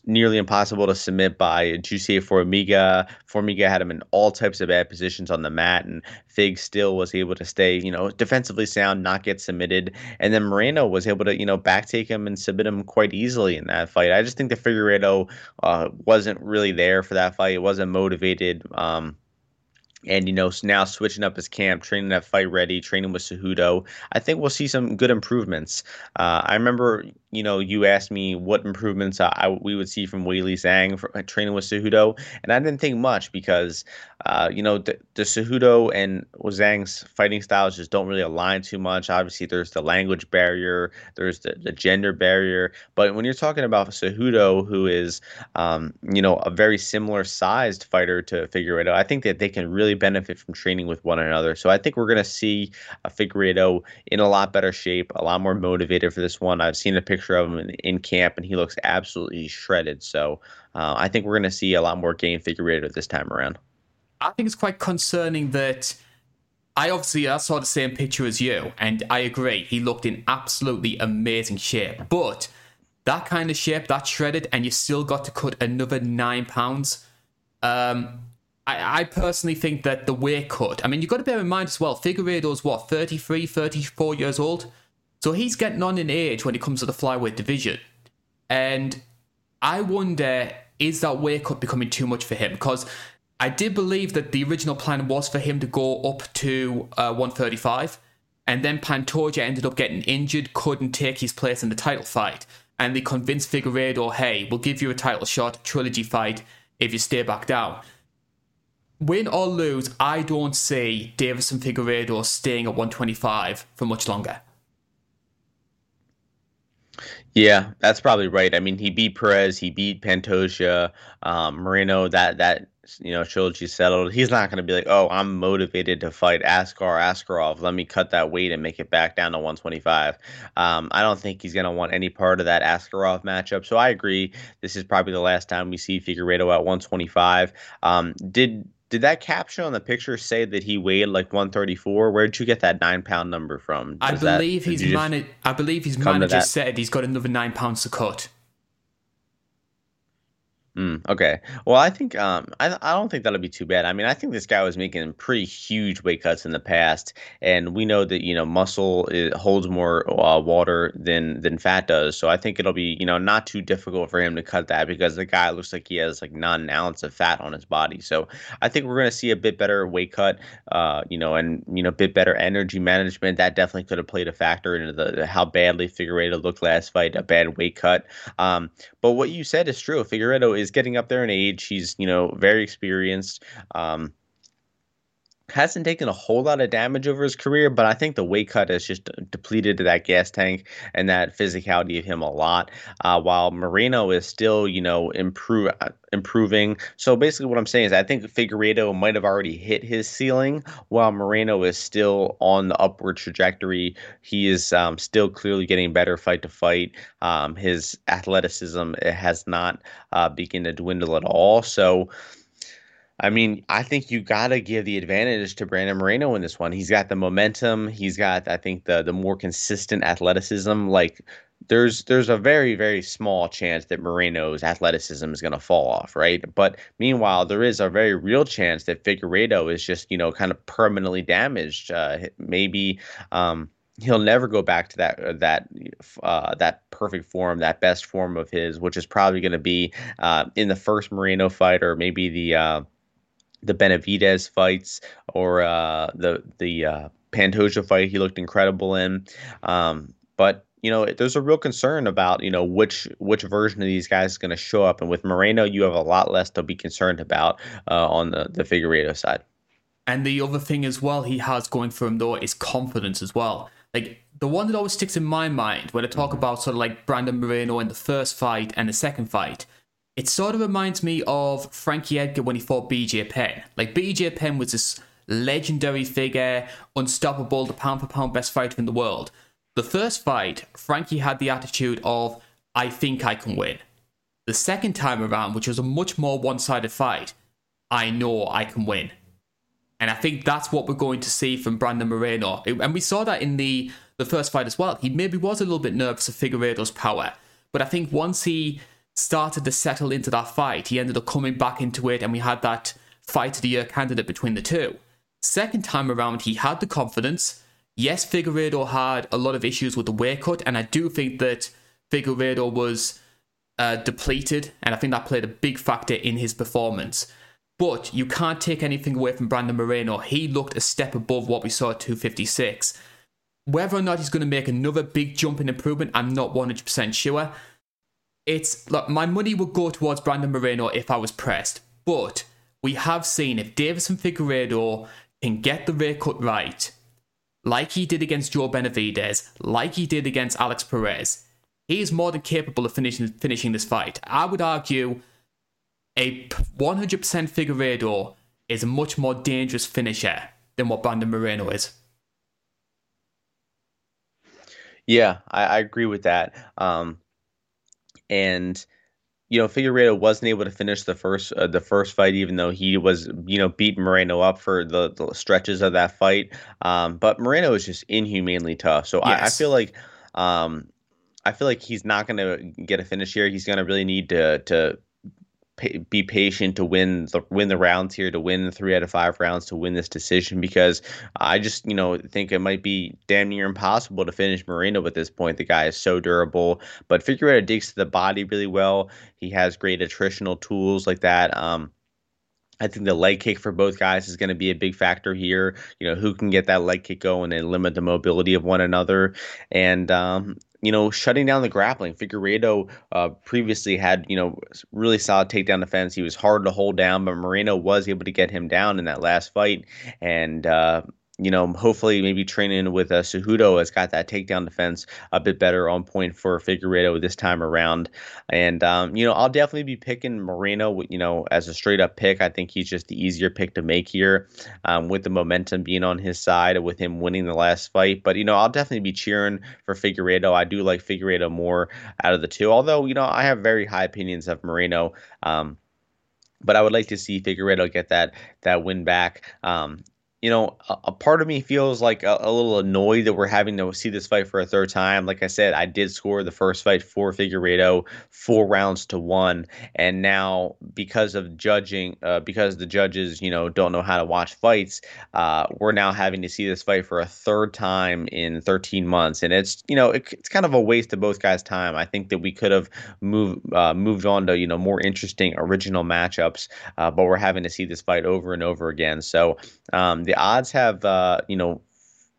nearly impossible to submit by Jussier Formiga. Formiga had him in all types of bad positions on the mat, and Fig still was able to stay, you know, defensively sound, not get submitted. And then Moreno was able to, you know, backtake him and submit him quite easily in that fight. I just think the Figueiredo uh, wasn't really there for that fight. It wasn't motivated. Um, and you know now switching up his camp, training that Fight Ready, training with Cejudo. I think we'll see some good improvements. Uh, I remember, you know, you asked me what improvements I, I we would see from Weili Zhang for uh, training with Cejudo, and I didn't think much because, uh, you know, the, Cejudo and Zhang's fighting styles just don't really align too much. Obviously, there's the language barrier, there's the, the gender barrier, but when you're talking about Cejudo, who is, um, you know, a very similar sized fighter to Figueiredo, I think that they can really benefit from training with one another. So I think we're going to see a Figueiredo in a lot better shape, a lot more motivated for this one. I've seen a picture of him in, in camp, and he looks absolutely shredded. So uh, I think we're going to see a lot more game Figueiredo this time around. I think it's quite concerning that. I obviously I saw the same picture as you, and I agree. He looked in absolutely amazing shape. But that kind of shape, that shredded, and you still got to cut another nine pounds. Um, I, I personally think that the weight cut, I mean, you've got to bear in mind as well, Figueiredo's what, 33, 34 years old? So he's getting on in age when it comes to the flyweight division. And I wonder, is that weight cut becoming too much for him? Because I did believe that the original plan was for him to go up to uh, 135. And then Pantoja ended up getting injured, couldn't take his place in the title fight. And they convinced Figueiredo, hey, we'll give you a title shot, trilogy fight, if you stay back down win or lose, I don't see Deiveson Figueiredo staying at 125 for much longer. Yeah, that's probably right. I mean, he beat Perez, he beat Pantoja, um, Moreno. That that you know trilogy settled. He's not going to be like, oh, I'm motivated to fight Askar Askarov. Let me cut that weight and make it back down to 125. Um, I don't think he's going to want any part of that Askarov matchup. So I agree. This is probably the last time we see Figueiredo at 125. Um, did did that caption on the picture say that he weighed like 134? Where did you get that nine pound number from? I believe that, his man- I believe his manager said he's got another nine pounds to cut. Mm, okay. Well, I think um, I I don't think that'll be too bad. I mean, I think this guy was making pretty huge weight cuts in the past, and we know that you know muscle holds more uh, water than than fat does. So I think it'll be you know not too difficult for him to cut that because the guy looks like he has like not an ounce of fat on his body. So I think we're going to see a bit better weight cut, uh, you know, and you know, a bit better energy management. That definitely could have played a factor into the how badly Figueiredo looked last fight, a bad weight cut. Um, but what you said is true. Figueiredo is getting up there in age. He's, you know, very experienced. Um, hasn't taken a whole lot of damage over his career, but I think the weight cut has just depleted that gas tank and that physicality of him a lot. Uh, while Moreno is still, you know, improve uh, improving. So basically, what I'm saying is, I think Figueiredo might have already hit his ceiling, while Moreno is still on the upward trajectory. He is um, still clearly getting better fight to fight. Um, his athleticism has not uh, begun to dwindle at all. So. I mean, I think you got to give the advantage to Brandon Moreno in this one. He's got the momentum. He's got, I think, the the more consistent athleticism. Like there's there's a very very small chance that Moreno's athleticism is going to fall off, right? But meanwhile, there is a very real chance that Figueiredo is just you know kind of permanently damaged. Uh, maybe um, he'll never go back to that uh, that uh, that perfect form, that best form of his, which is probably going to be uh, in the first Moreno fight or maybe the uh, the Benavidez fights or uh, the the Pantoja fight. He looked incredible in, um, but you know, there's a real concern about you know which which version of these guys is going to show up, and with Moreno, you have a lot less to be concerned about uh, on the the Figueiredo side. And the other thing as well he has going for him though is confidence as well. Like the one that always sticks in my mind when I talk about sort of like Brandon Moreno in the first fight and the second fight, it sort of reminds me of Frankie Edgar when he fought BJ Penn. Like BJ Penn was this legendary figure, unstoppable, the pound for pound best fighter in the world. The first fight, Frankie had the attitude of, I think I can win. The second time around, which was a much more one sided fight, I know I can win. And I think that's what we're going to see from Brandon Moreno. And we saw that in the, the first fight as well. He maybe was a little bit nervous of Figueiredo's power. But I think once he started to settle into that fight, he ended up coming back into it, and we had that fight of the year candidate between the two. Second time around, he had the confidence yes, Figueiredo had a lot of issues with the weight cut, and I do think that Figueiredo was uh, depleted, and I think that played a big factor in his performance. But you can't take anything away from Brandon Moreno. He looked a step above what we saw at 256. Whether or not he's going to make another big jump in improvement, I'm not 100% sure. It's look, my money would go towards Brandon Moreno if I was pressed, but we have seen if Deiveson Figueiredo can get the rear cut right, like he did against Joe Benavidez, like he did against Alex Perez, he is more than capable of finishing finishing this fight. I would argue a 100% Figueiredo is a much more dangerous finisher than what Brandon Moreno is. Yeah, I, I agree with that. Um, and you know, Figueiredo wasn't able to finish the first uh, the first fight, even though he was you know beating Moreno up for the, the stretches of that fight. Um, but Moreno is just inhumanely tough. So yes. I, I, feel like um, I feel like he's not going to get a finish here. He's going to really need to to be patient to win the win the rounds here, to win three out of five rounds, to win this decision. Because I just you know think it might be damn near impossible to finish Moreno at this point. The guy is so durable, but Figueiredo digs to the body really well. He has great attritional tools like that. Um, I think the leg kick for both guys is going to be a big factor here. You know, who can get that leg kick going and limit the mobility of one another. And, um, you know, shutting down the grappling. Figueiredo uh, previously had, you know, really solid takedown defense. He was hard to hold down, but Moreno was able to get him down in that last fight. And, uh, you know, hopefully maybe training with uh, Cejudo has got that takedown defense a bit better on point for Figueiredo this time around. And, um, you know, I'll definitely be picking Moreno, you know, as a straight up pick. I think he's just the easier pick to make here um, with the momentum being on his side with him winning the last fight. But, you know, I'll definitely be cheering for Figueiredo. I do like Figueiredo more out of the two, although, you know, I have very high opinions of Moreno. Um, but I would like to see Figueiredo get that that win back. Um, you know, a, a, part of me feels like a, a, little annoyed that we're having to see this fight for a third time. Like I said, I did score the first fight for Figueiredo four rounds to one, and now because of judging, uh, because the judges, you know, don't know how to watch fights, uh, we're now having to see this fight for a third time in 13 months, and it's you know, it, it's kind of a waste of both guys' time. I think that we could have moved uh, moved on to you know more interesting original matchups, uh, but we're having to see this fight over and over again. So. Um, the odds have uh, you know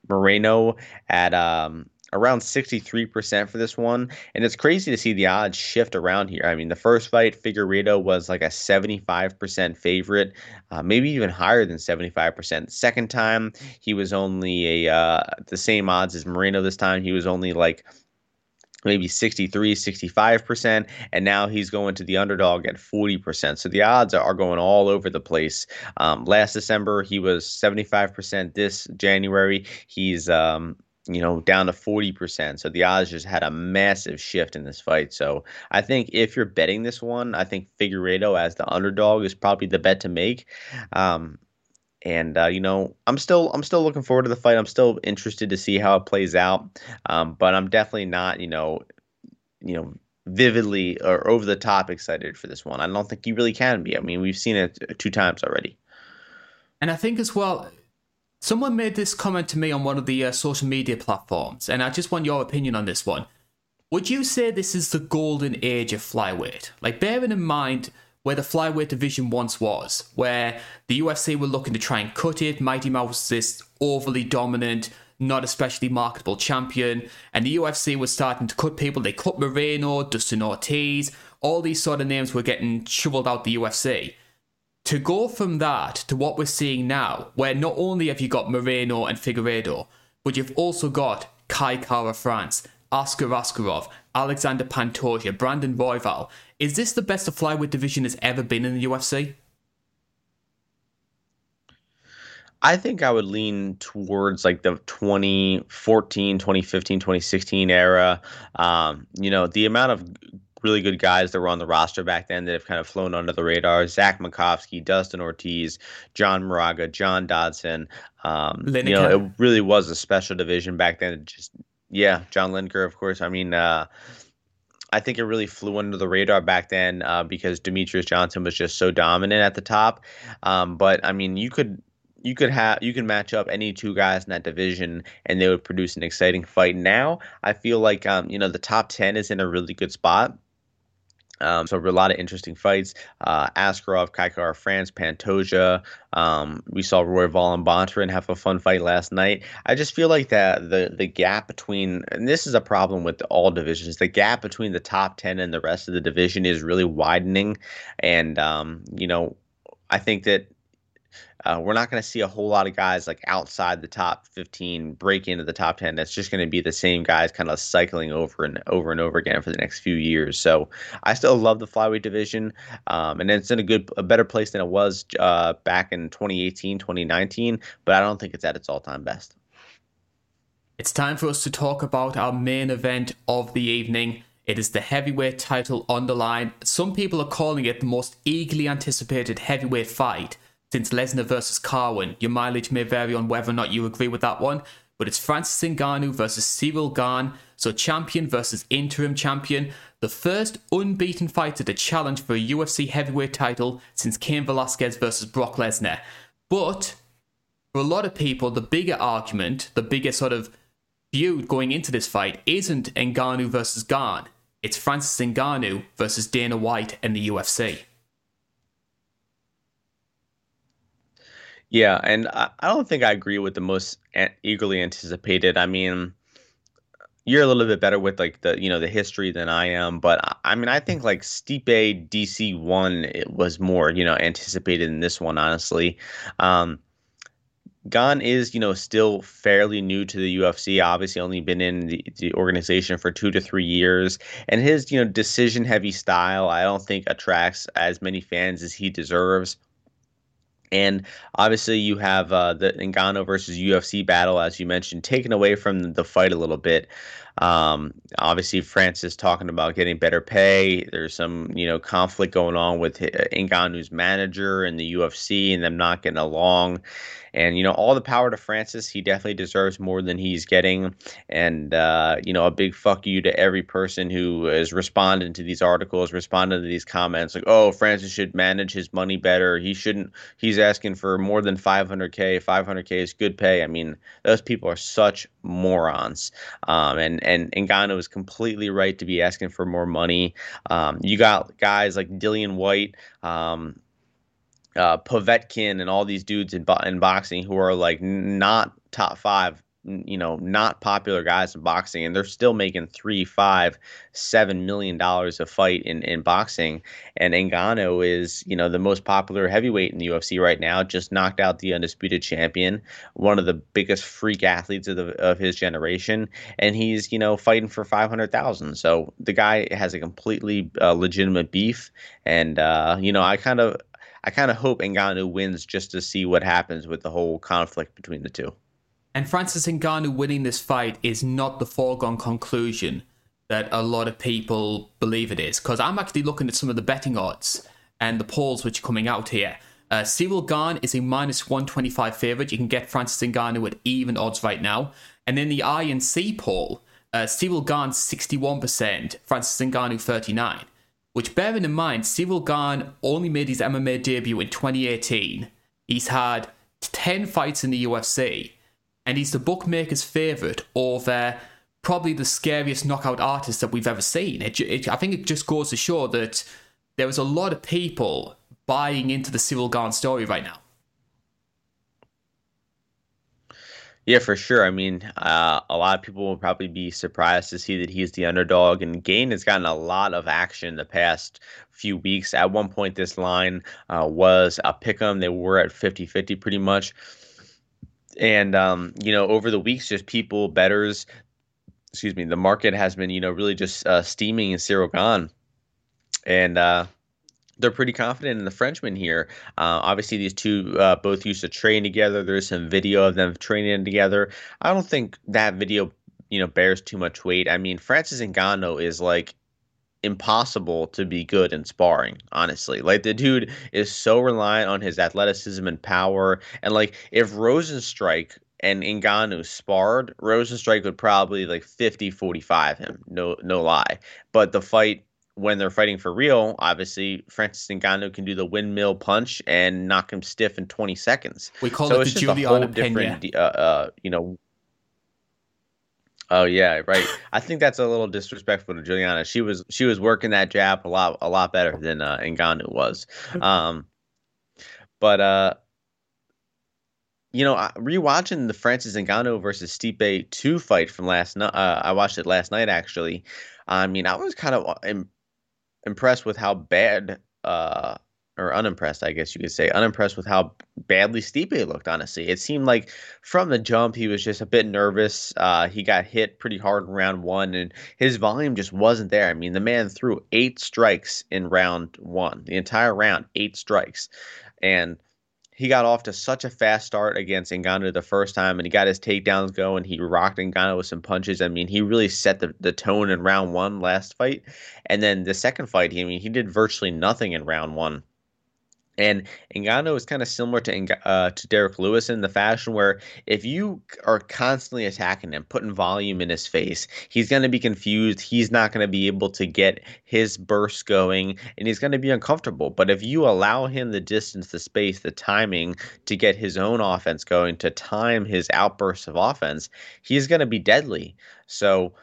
Moreno at um, around 63% for this one. And it's crazy to see the odds shift around here. I mean, the first fight, Figueiredo was like a 75% favorite, uh, maybe even higher than 75%. The second time, he was only a uh, the same odds as Moreno this time. He was only like maybe 63, 65%, and now he's going to the underdog at 40%. So the odds are going all over the place. Um, last December, he was 75%. This January, he's. Um, you know, down to 40%. So the odds just had a massive shift in this fight. So I think if you're betting this one, I think Figueiredo as the underdog is probably the bet to make. Um, and uh, you know i'm still i'm still looking forward to the fight i'm still interested to see how it plays out um, but i'm definitely not you know you know, vividly or over the top excited for this one. I don't think you really can be. I mean, we've seen it two times already. And I think as well, someone made this comment to me on one of the uh, social media platforms, and I just want your opinion on this one. Would you say this is the golden age of flyweight? Like, bearing in mind where the flyweight division once was, where the UFC were looking to try and cut it, Mighty Mouse this overly dominant, not especially marketable champion, and the UFC was starting to cut people. They cut Moreno, Dustin Ortiz, all these sort of names were getting shoveled out the UFC. To go from that to what we're seeing now, where not only have you got Moreno and Figueiredo, but you've also got Kai Kara France, Askar Askarov, Alexander Pantoja, Brandon Royval. Is this the best the flyweight division has ever been in the UFC? I think I would lean towards like the 2014, 2015, 2016 era. Um, you know, the amount of really good guys that were on the roster back then that have kind of flown under the radar. Zach Makovsky, Dustin Ortiz, John Moraga, John Dodson. Um, you know, it really was a special division back then. It just yeah, John Lineker, of course. I mean, uh, I think it really flew under the radar back then uh, because Demetrious Johnson was just so dominant at the top. Um, but I mean, you could you could have you can match up any two guys in that division and they would produce an exciting fight. Now I feel like um, you know the top ten is in a really good spot. Um, so a lot of interesting fights. Uh, Askarov, Kaikar, France, Pantoja. Um, we saw and Bontorin have a fun fight last night. I just feel like that the the gap between and this is a problem with all divisions. The gap between the top ten and the rest of the division is really widening, and um, you know I think that uh, we're not going to see a whole lot of guys like outside the top 15 break into the top 10. That's just going to be the same guys kind of cycling over and over and over again for the next few years. So I still love the flyweight division, um, and it's in a good, a better place than it was uh, back in 2018, 2019. But I don't think it's at its all-time best. It's time for us to talk about our main event of the evening. It is the heavyweight title on the line. Some people are calling it the most eagerly anticipated heavyweight fight since Lesnar versus Carwin. Your mileage may vary on whether or not you agree with that one, but it's Francis Ngannou versus Ciryl Gane, so champion versus interim champion, the first unbeaten fighter to challenge for a UFC heavyweight title since Cain Velasquez versus Brock Lesnar. But for a lot of people, the bigger argument, the bigger sort of feud going into this fight isn't Ngannou versus Gane. It's Francis Ngannou versus Dana White and the UFC. Yeah, and I, I don't think I agree with the most eagerly anticipated. I mean, you're a little bit better with like the you know the history than I am, but I mean I think like Stipe DC one it was more you know anticipated in this one honestly. Um, Gane is, you know, still fairly new to the UFC. Obviously, only been in the, the organization for two to three years, and his, you know, decision-heavy style, I don't think attracts as many fans as he deserves. And obviously, you have uh, the Ngannou versus UFC battle, as you mentioned, taken away from the fight a little bit. Um, obviously, Francis talking about getting better pay. There's some, you know, conflict going on with Ngannou's manager and the UFC, and them not getting along. And you know, all the power to Francis. He definitely deserves more than he's getting. And uh, you know, a big fuck you to every person who is responding to these articles, responding to these comments, like, "Oh, Francis should manage his money better. He shouldn't. He's asking for more than 500k. 500k is good pay. I mean, those people are such morons. Um, and and Ngannou is completely right to be asking for more money. Um, you got guys like Dillian Whyte, Um, uh, Povetkin and all these dudes in, in boxing who are like not top five, you know, not popular guys in boxing, and they're still making three, five, seven million dollars a fight in, in boxing. And Ngannou is, you know, the most popular heavyweight in the UFC right now. Just knocked out the undisputed champion, one of the biggest freak athletes of the, of his generation, and he's, you know, fighting for five hundred thousand. So the guy has a completely uh, legitimate beef, and uh, you know, I kind of I kind of hope Ngannou wins just to see what happens with the whole conflict between the two. And Francis Ngannou winning this fight is not the foregone conclusion that a lot of people believe it is. Because I'm actually looking at some of the betting odds and the polls which are coming out here. Uh, Ciryl Gane is a minus 125 favorite. You can get Francis Ngannou at even odds right now. And in the INC poll, uh, Ciryl Gane 61%, Francis Ngannou 39 which bearing in mind, Ciryl Gane only made his MMA debut in 2018. He's had 10 fights in the UFC, and he's the bookmaker's favourite over probably the scariest knockout artist that we've ever seen. It, it, I think it just goes to show that there was a lot of people buying into the Ciryl Gane story right now. Yeah, for sure. I mean, uh, a lot of people will probably be surprised to see that he's the underdog. And Gane has gotten a lot of action the past few weeks. At one point, this line uh, was a pick 'em. They were at 50 50 pretty much. And, um, you know, over the weeks, just people, betters, excuse me, the market has been, you know, really just uh, steaming in Ciryl Gane. And, uh, they're pretty confident in the Frenchman here. Uh, obviously, these two uh, both used to train together. There's some video of them training together. I don't think that video, you know, bears too much weight. I mean, Francis Ngannou is like impossible to be good in sparring, honestly. Like the dude is so reliant on his athleticism and power. And like if Rozenstruik and Ngannou sparred, Rozenstruik would probably like 50-45 him. No no lie. But the fight when they're fighting for real, obviously Francis Ngannou can do the windmill punch and knock him stiff in 20 seconds. We call so it the Julianna Peña. Uh, uh, you know. Oh yeah, right. I think that's a little disrespectful to Julianna. She was she was working that jab a lot a lot better than uh, Ngannou was. Um, but uh, you know, rewatching the Francis Ngannou versus Stipe two fight from last night. Uh, I watched it last night actually. I mean, I was kind of uh, impressed with how bad, uh, or unimpressed, I guess you could say, unimpressed with how badly Stipe looked. Honestly, it seemed like from the jump he was just a bit nervous. Uh, he got hit pretty hard in round one, and his volume just wasn't there. I mean, the man threw eight strikes in round one, the entire round, eight strikes, and he got off to such a fast start against Ngannou the first time, and he got his takedowns going. He rocked Ngannou with some punches. I mean, he really set the, the tone in round one last fight. And then the second fight, I mean, he did virtually nothing in round one. And Ngannou is kind of similar to uh, to Derrick Lewis in the fashion where if you are constantly attacking him, putting volume in his face, he's going to be confused. He's not going to be able to get his burst going, and he's going to be uncomfortable. But if you allow him the distance, the space, the timing to get his own offense going, to time his outbursts of offense, he's going to be deadly. So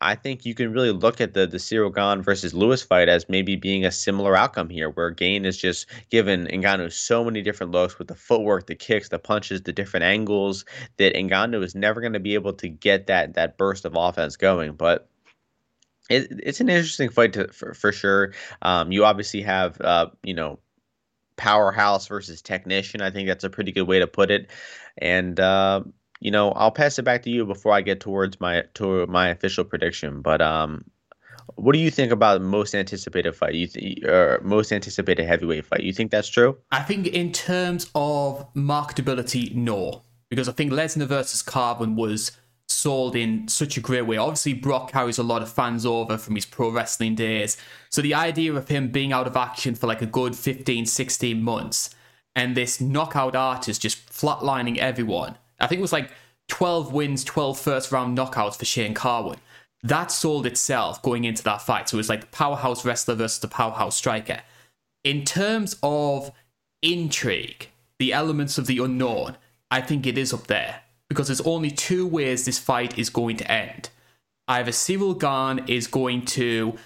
I think you can really look at the the Ciryl Gane versus Lewis fight as maybe being a similar outcome here, where Gane is just given Ngannou so many different looks with the footwork, the kicks, the punches, the different angles that Ngannou is never going to be able to get that that burst of offense going. But it, it's an interesting fight to, for for sure. Um, you obviously have uh, you know powerhouse versus technician. I think that's a pretty good way to put it. And uh, you know, I'll pass it back to you before I get towards my to my official prediction. But um, what do you think about most anticipated fight? You th- or most anticipated heavyweight fight? You think that's true? I think in terms of marketability, no, because I think Lesnar versus Carwin was sold in such a great way. Obviously, Brock carries a lot of fans over from his pro wrestling days. So the idea of him being out of action for like a good 15, 16 months and this knockout artist just flatlining everyone I think it was like 12 wins, 12 first round knockouts for Shane Carwin. That sold itself going into that fight. So it was like the powerhouse wrestler versus the powerhouse striker. In terms of intrigue, the elements of the unknown, I think it is up there because there's only two ways this fight is going to end. Either Ciryl Gane is going to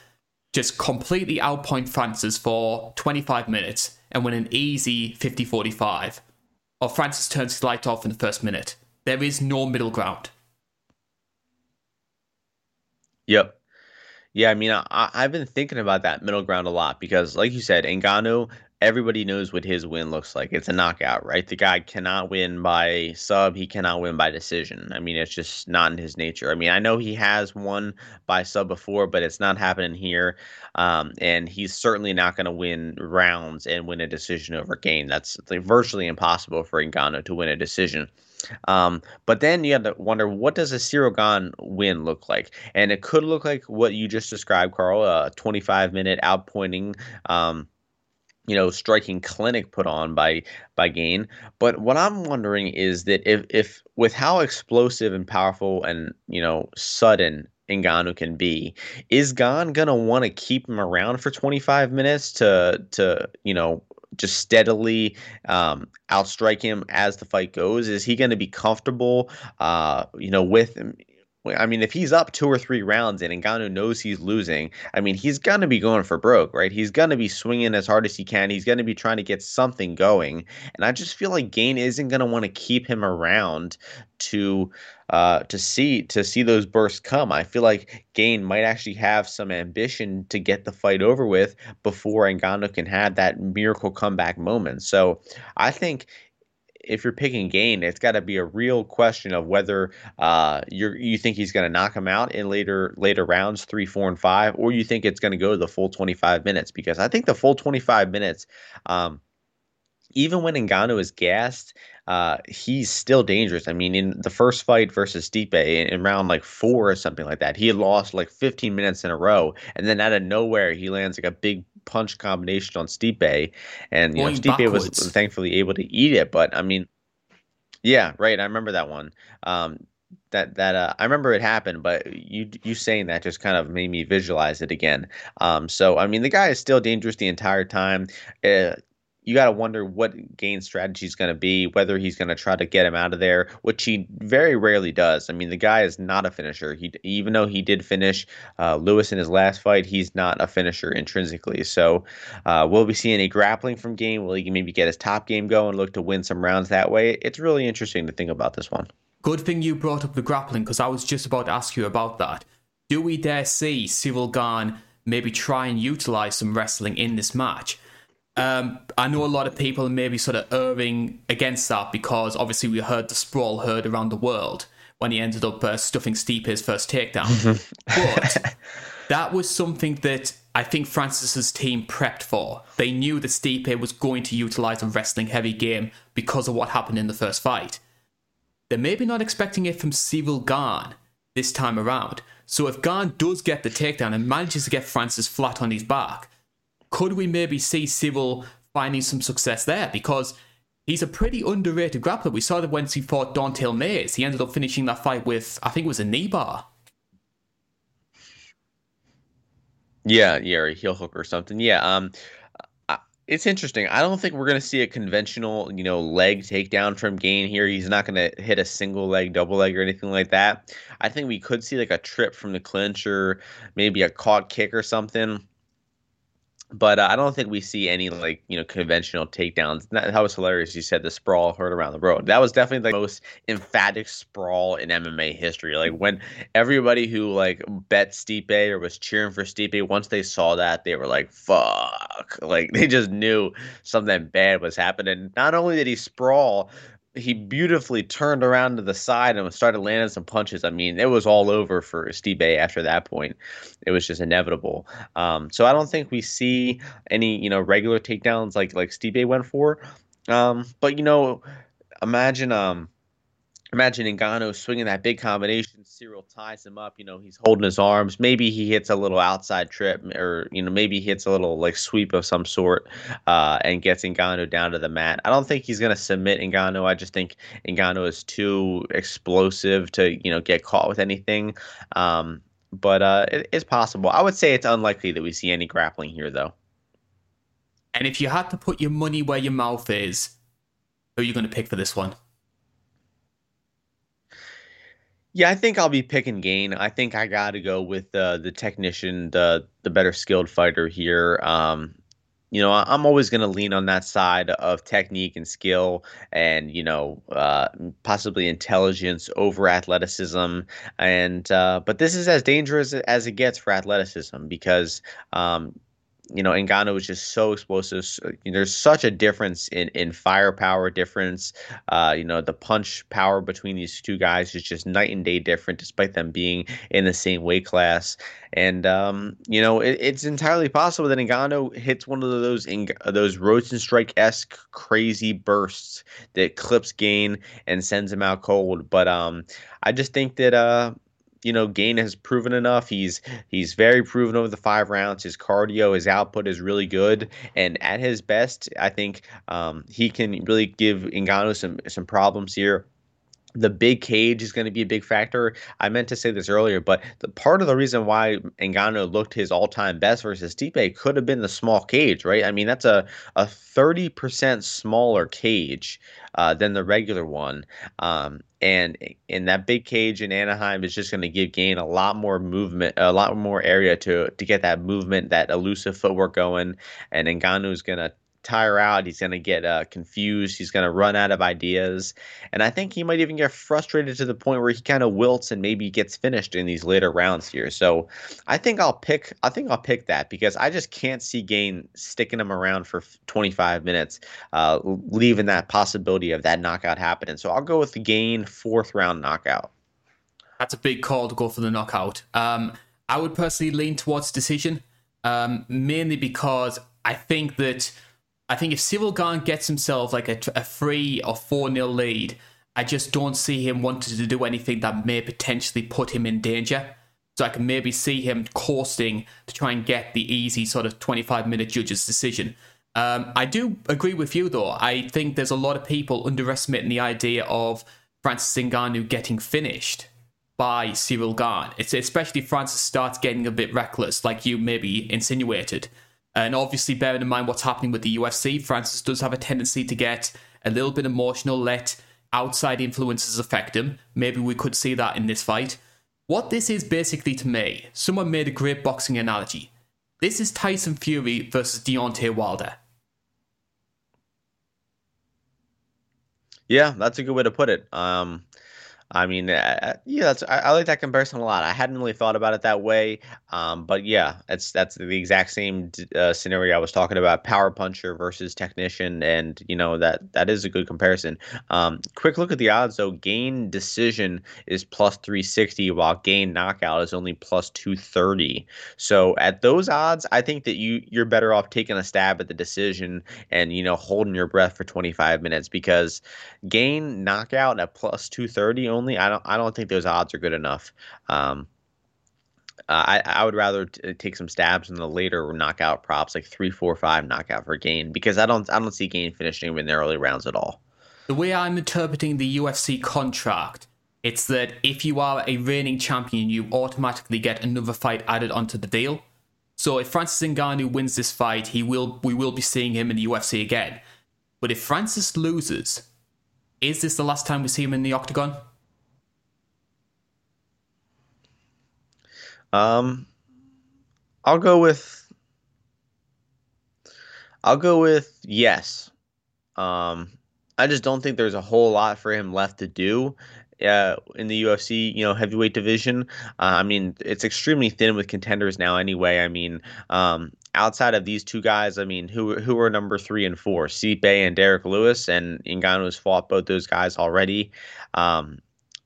just completely outpoint Francis for 25 minutes and win an easy 50 45 or Francis turns his light off in the first minute. There is no middle ground. Yep. Yeah, I mean, I, have been thinking about that middle ground a lot because, like you said, Ngannou everybody knows what his win looks like. It's a knockout, right? The guy cannot win by sub. He cannot win by decision. I mean, it's just not in his nature. I mean, I know he has won by sub before, but it's not happening here. Um, and he's certainly not going to win rounds and win a decision over Gane. That's like virtually impossible for Ngannou to win a decision. Um, but then you have to wonder what does a Ciryl Gane win look like? And it could look like what you just described, Carl, a 25 minute outpointing. Um, you know striking clinic put on by by Gane. But what I'm wondering is that if if with how explosive and powerful and you know sudden Ngannou can be. Is Gane gonna want to keep him around for 25 minutes to to you know just steadily um, outstrike him as the fight goes? Is he going to be comfortable, uh, you know, with? I mean, if he's up two or three rounds and Ngannou knows he's losing, I mean, he's going to be going for broke, right? He's going to be swinging as hard as he can. He's going to be trying to get something going. And I just feel like Gane isn't going to want to keep him around to uh, to see to see those bursts come. I feel like Gane might actually have some ambition to get the fight over with before Ngannou can have that miracle comeback moment. So I think if you're picking Gane, it's got to be a real question of whether uh, you you think he's going to knock him out in later later rounds, three, four, and five, or you think it's going to go the full 25 minutes. Because I think the full 25 minutes, um, even when Ngannou is gassed, uh, he's still dangerous. I mean, in the first fight versus Stipe in, in, round like four or something like that, he had lost like 15 minutes in a row, and then out of nowhere, he lands like a big punch combination on Stipe, and you Going know Stipe backwards. was thankfully able to eat it. But I mean, yeah, right. I remember that one. Um, that that uh, I remember it happened, but you you saying that just kind of made me visualize it again. Um, so I mean, the guy is still dangerous the entire time. Uh, you got to wonder what Gane strategy is going to be, whether he's going to try to get him out of there, which he very rarely does. I mean, the guy is not a finisher. He even though he did finish uh, Lewis in his last fight, he's not a finisher intrinsically. So, uh, will we see any grappling from Gane? Will he maybe get his top game going, and look to win some rounds that way? It's really interesting to think about this one. Good thing you brought up the grappling because I was just about to ask you about that. Do we dare see Ciryl Gane maybe try and utilize some wrestling in this match? Um, I know a lot of people maybe sort of erring against that because obviously we heard the sprawl heard around the world when he ended up uh, stuffing Stipe's first takedown. [laughs] but that was something that I think Francis's team prepped for. They knew that Stipe was going to utilize a wrestling heavy game because of what happened in the first fight. They're maybe not expecting it from Ciryl Gane this time around. So if Gane does get the takedown and manages to get Francis flat on his back, could we maybe see Ciryl finding some success there? Because he's a pretty underrated grappler. We saw that once he fought Don'Tale Mayes, he ended up finishing that fight with, I think it was a knee bar. Yeah, yeah, or a heel hook or something. Yeah, um, it's interesting. I don't think we're going to see a conventional, you know, leg takedown from Gane here. He's not going to hit a single leg, double leg, or anything like that. I think we could see like a trip from the clinch or maybe a caught kick or something but uh, I don't think we see any like you know conventional takedowns. That, that, was hilarious. You said the sprawl heard around the road. That was definitely the most emphatic sprawl in MMA history. Like when everybody who like bet Stipe or was cheering for Stipe, once they saw that, they were like, "Fuck!" Like they just knew something bad was happening. Not only did he sprawl, he beautifully turned around to the side and started landing some punches. I mean, it was all over for Stipe after that point. It was just inevitable. Um, so I don't think we see any, you know, regular takedowns like like Stipe went for. Um, but you know, imagine um, imagine Ngannou swinging that big combination. Ciryl ties him up. You know, he's holding his arms. Maybe he hits a little outside trip, or you know, maybe he hits a little like sweep of some sort, uh, and gets Ngannou down to the mat. I don't think he's going to submit Ngannou. I just think Ngannou is too explosive to you know get caught with anything. Um, but uh, it, it's possible. I would say it's unlikely that we see any grappling here, though. And if you had to put your money where your mouth is, who are you going to pick for this one? Yeah, I think I'll be picking Gane. I think I got to go with uh, the technician, the the better skilled fighter here. Um, you know, I'm always going to lean on that side of technique and skill, and you know, uh, possibly intelligence over athleticism. And uh, but this is as dangerous as it gets for athleticism because um, you know, Ngannou is just so explosive. there's such a difference in, in firepower difference. Uh, you know, the punch power between these two guys is just night and day different, despite them being in the same weight class. And um, you know, it, it's entirely possible that Ngannou hits one of those those Rozenstruik esque crazy bursts that clips Gane and sends him out cold. But um, I just think that uh, you know, Gane has proven enough. He's he's very proven over the five rounds. His cardio, his output is really good, and at his best, I think um, he can really give Ngannou some some problems here. The big cage is going to be a big factor. I meant to say this earlier, but the part of the reason why Ngannou looked his all-time best versus Stipe could have been the small cage, right? I mean, that's a a 30% smaller cage uh, than the regular one. Um, and in that big cage in Anaheim is just going to give Gane a lot more movement, a lot more area to to get that movement, that elusive footwork going. And Ngannou is going to tire out. He's going to get uh, confused. He's going to run out of ideas. And I think he might even get frustrated to the point where he kind of wilts and maybe gets finished in these later rounds here. So I think I'll pick. I think I'll pick that because I just can't see Gane sticking him around for 25 minutes, uh, leaving that possibility of that knockout happening. So I'll go with the Gane fourth round knockout. That's a big call to go for the knockout. Um, I would personally lean towards decision, um, mainly because I think that I think if Ciryl Gane gets himself like a, a three or four nil lead, I just don't see him wanting to do anything that may potentially put him in danger. So I can maybe see him coasting to try and get the easy sort of 25 minute judge's decision. Um, I do agree with you though. I think there's a lot of people underestimating the idea of Francis Ngannou getting finished by Ciryl Gane. It's especially if Francis starts getting a bit reckless, like you maybe insinuated. And obviously, bearing in mind what's happening with the UFC, Francis does have a tendency to get a little bit emotional, let outside influences affect him. Maybe we could see that in this fight. What this is basically to me, someone made a great boxing analogy. This is Tyson Fury versus Deontay Wilder. Yeah, that's a good way to put it. Um, I mean, uh, yeah, that's I, I, like that comparison a lot. I hadn't really thought about it that way, um, but yeah, it's that's the exact same uh, scenario I was talking about: power puncher versus technician, and you know that that is a good comparison. Um, quick look at the odds though: Gane decision is plus three sixty, while Gane knockout is only plus two thirty. So at those odds, I think that you you're better off taking a stab at the decision and you know holding your breath for twenty five minutes because Gane knockout at plus two thirty only, I don't I don't think those odds are good enough. Um, uh, I I would rather t- take some stabs in the later knockout props, like three, four, five knockout for Gane, because I don't I don't see Gane finishing in the early rounds at all. The way I'm interpreting the UFC contract, it's that if you are a reigning champion, you automatically get another fight added onto the deal. So if Francis Ngannou wins this fight, he will we will be seeing him in the UFC again. But if Francis loses, is this the last time we see him in the octagon? Um, I'll go with. I'll go with yes. Um, I just don't think there's a whole lot for him left to do uh, in the UFC, you know, heavyweight division. Uh, I mean, it's extremely thin with contenders now. Anyway, I mean, um, outside of these two guys, I mean, who who are number three and four? Stipe and Derrick Lewis, and Ngannou has fought both those guys already. Um,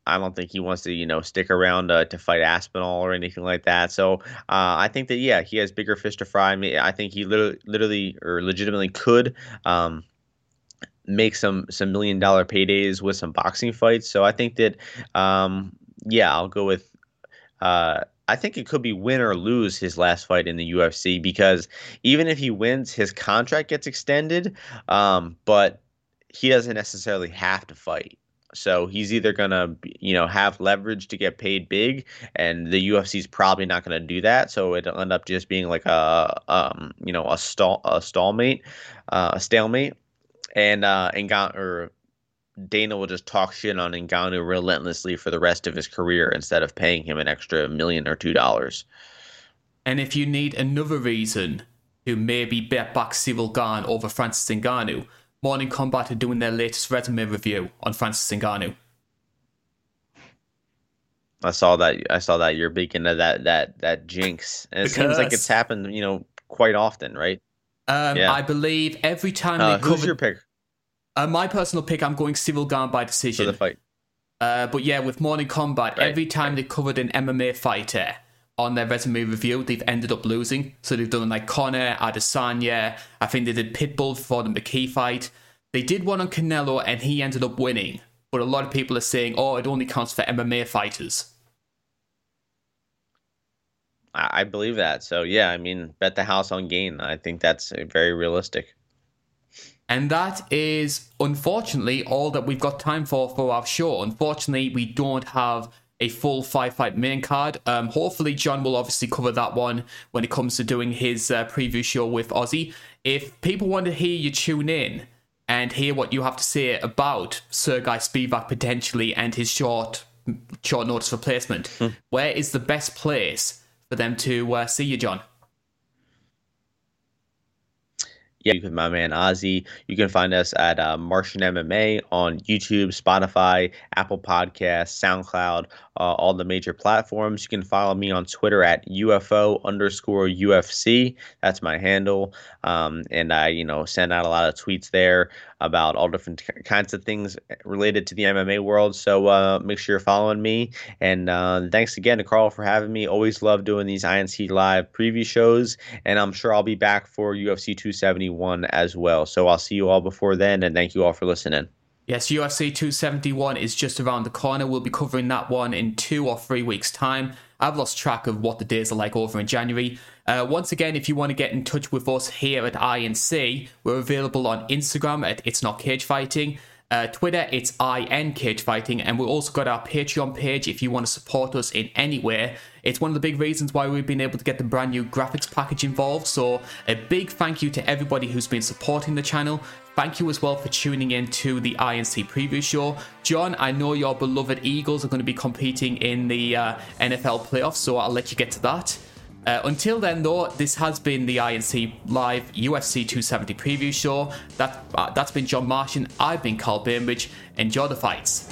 I don't think he wants to, you know, stick around uh, to fight Aspinall or anything like that. So uh, I think that yeah, he has bigger fish to fry. I, mean, I think he literally, literally or legitimately could um, make some some million dollar paydays with some boxing fights. So I think that um, yeah, I'll go with. Uh, I think it could be win or lose his last fight in the UFC because even if he wins, his contract gets extended, um, but he doesn't necessarily have to fight. So he's either gonna, you know, have leverage to get paid big, and the UFC's probably not gonna do that. So it'll end up just being like a, um, you know, a stall, a stallmate, uh, a stalemate, and uh, or Dana will just talk shit on Ngannou relentlessly for the rest of his career instead of paying him an extra million or two dollars. And if you need another reason to maybe bet back Ciryl Gane over Francis Ngannou, Morning Combat are doing their latest resume review on Francis Ngannou. I saw that. I saw that you're big into that that that jinx, and it because, seems like it's happened, you know, quite often, right? Um, yeah. I believe every time uh, they who's your pick? Uh, my personal pick, I'm going Ciryl Gane by decision. For the fight. Uh, but yeah, with Morning Combat, right. every time they covered an MMA fighter, on their resume review, they've ended up losing. So they've done like Conor, Adesanya. I think they did Pitbull for the McKee fight. They did one on Canelo and he ended up winning. But a lot of people are saying, oh, it only counts for MMA fighters. I believe that. So yeah, I mean, bet the house on Gane. I think that's uh, very realistic. And that is unfortunately all that we've got time for for our show. Unfortunately, we don't have a full five fight main card. Um, hopefully, John will obviously cover that one when it comes to doing his uh, preview show with Ozzy. If people want to hear you tune in and hear what you have to say about Serghei Spivac potentially and his short short notice replacement, hmm. where is the best place for them to uh, see you, John? Yeah, you can my man Ozzy. You can find us at uh, Martian MMA on YouTube, Spotify, Apple Podcasts, SoundCloud, uh, all the major platforms. You can follow me on Twitter at UFO underscore UFC. That's my handle. Um, and I, you know, send out a lot of tweets there about all different kinds of things related to the MMA world. So uh, make sure you're following me. And uh, thanks again to Carl for having me. Always love doing these INC live preview shows. And I'm sure I'll be back for UFC 271 as well. So I'll see you all before then. And thank you all for listening. Yes, UFC 271 is just around the corner. We'll be covering that one in two or three weeks' time. I've lost track of what the days are like over in January. Uh, once again, if you want to get in touch with us here at INC, we're available on Instagram at It's Not Cage Fighting. Uh, Twitter, it's IN Cage Fighting, and we've also got our Patreon page if you want to support us in any way. It's one of the big reasons why we've been able to get the brand new graphics package involved. So, a big thank you to everybody who's been supporting the channel. Thank you as well for tuning in to the INC preview show. John, I know your beloved Eagles are going to be competing in the uh, NFL playoffs, so I'll let you get to that. Uh, until then, though, this has been the INC Live UFC 270 preview show. That, uh, that's been John Martian. I've been Carl Bainbridge. Enjoy the fights.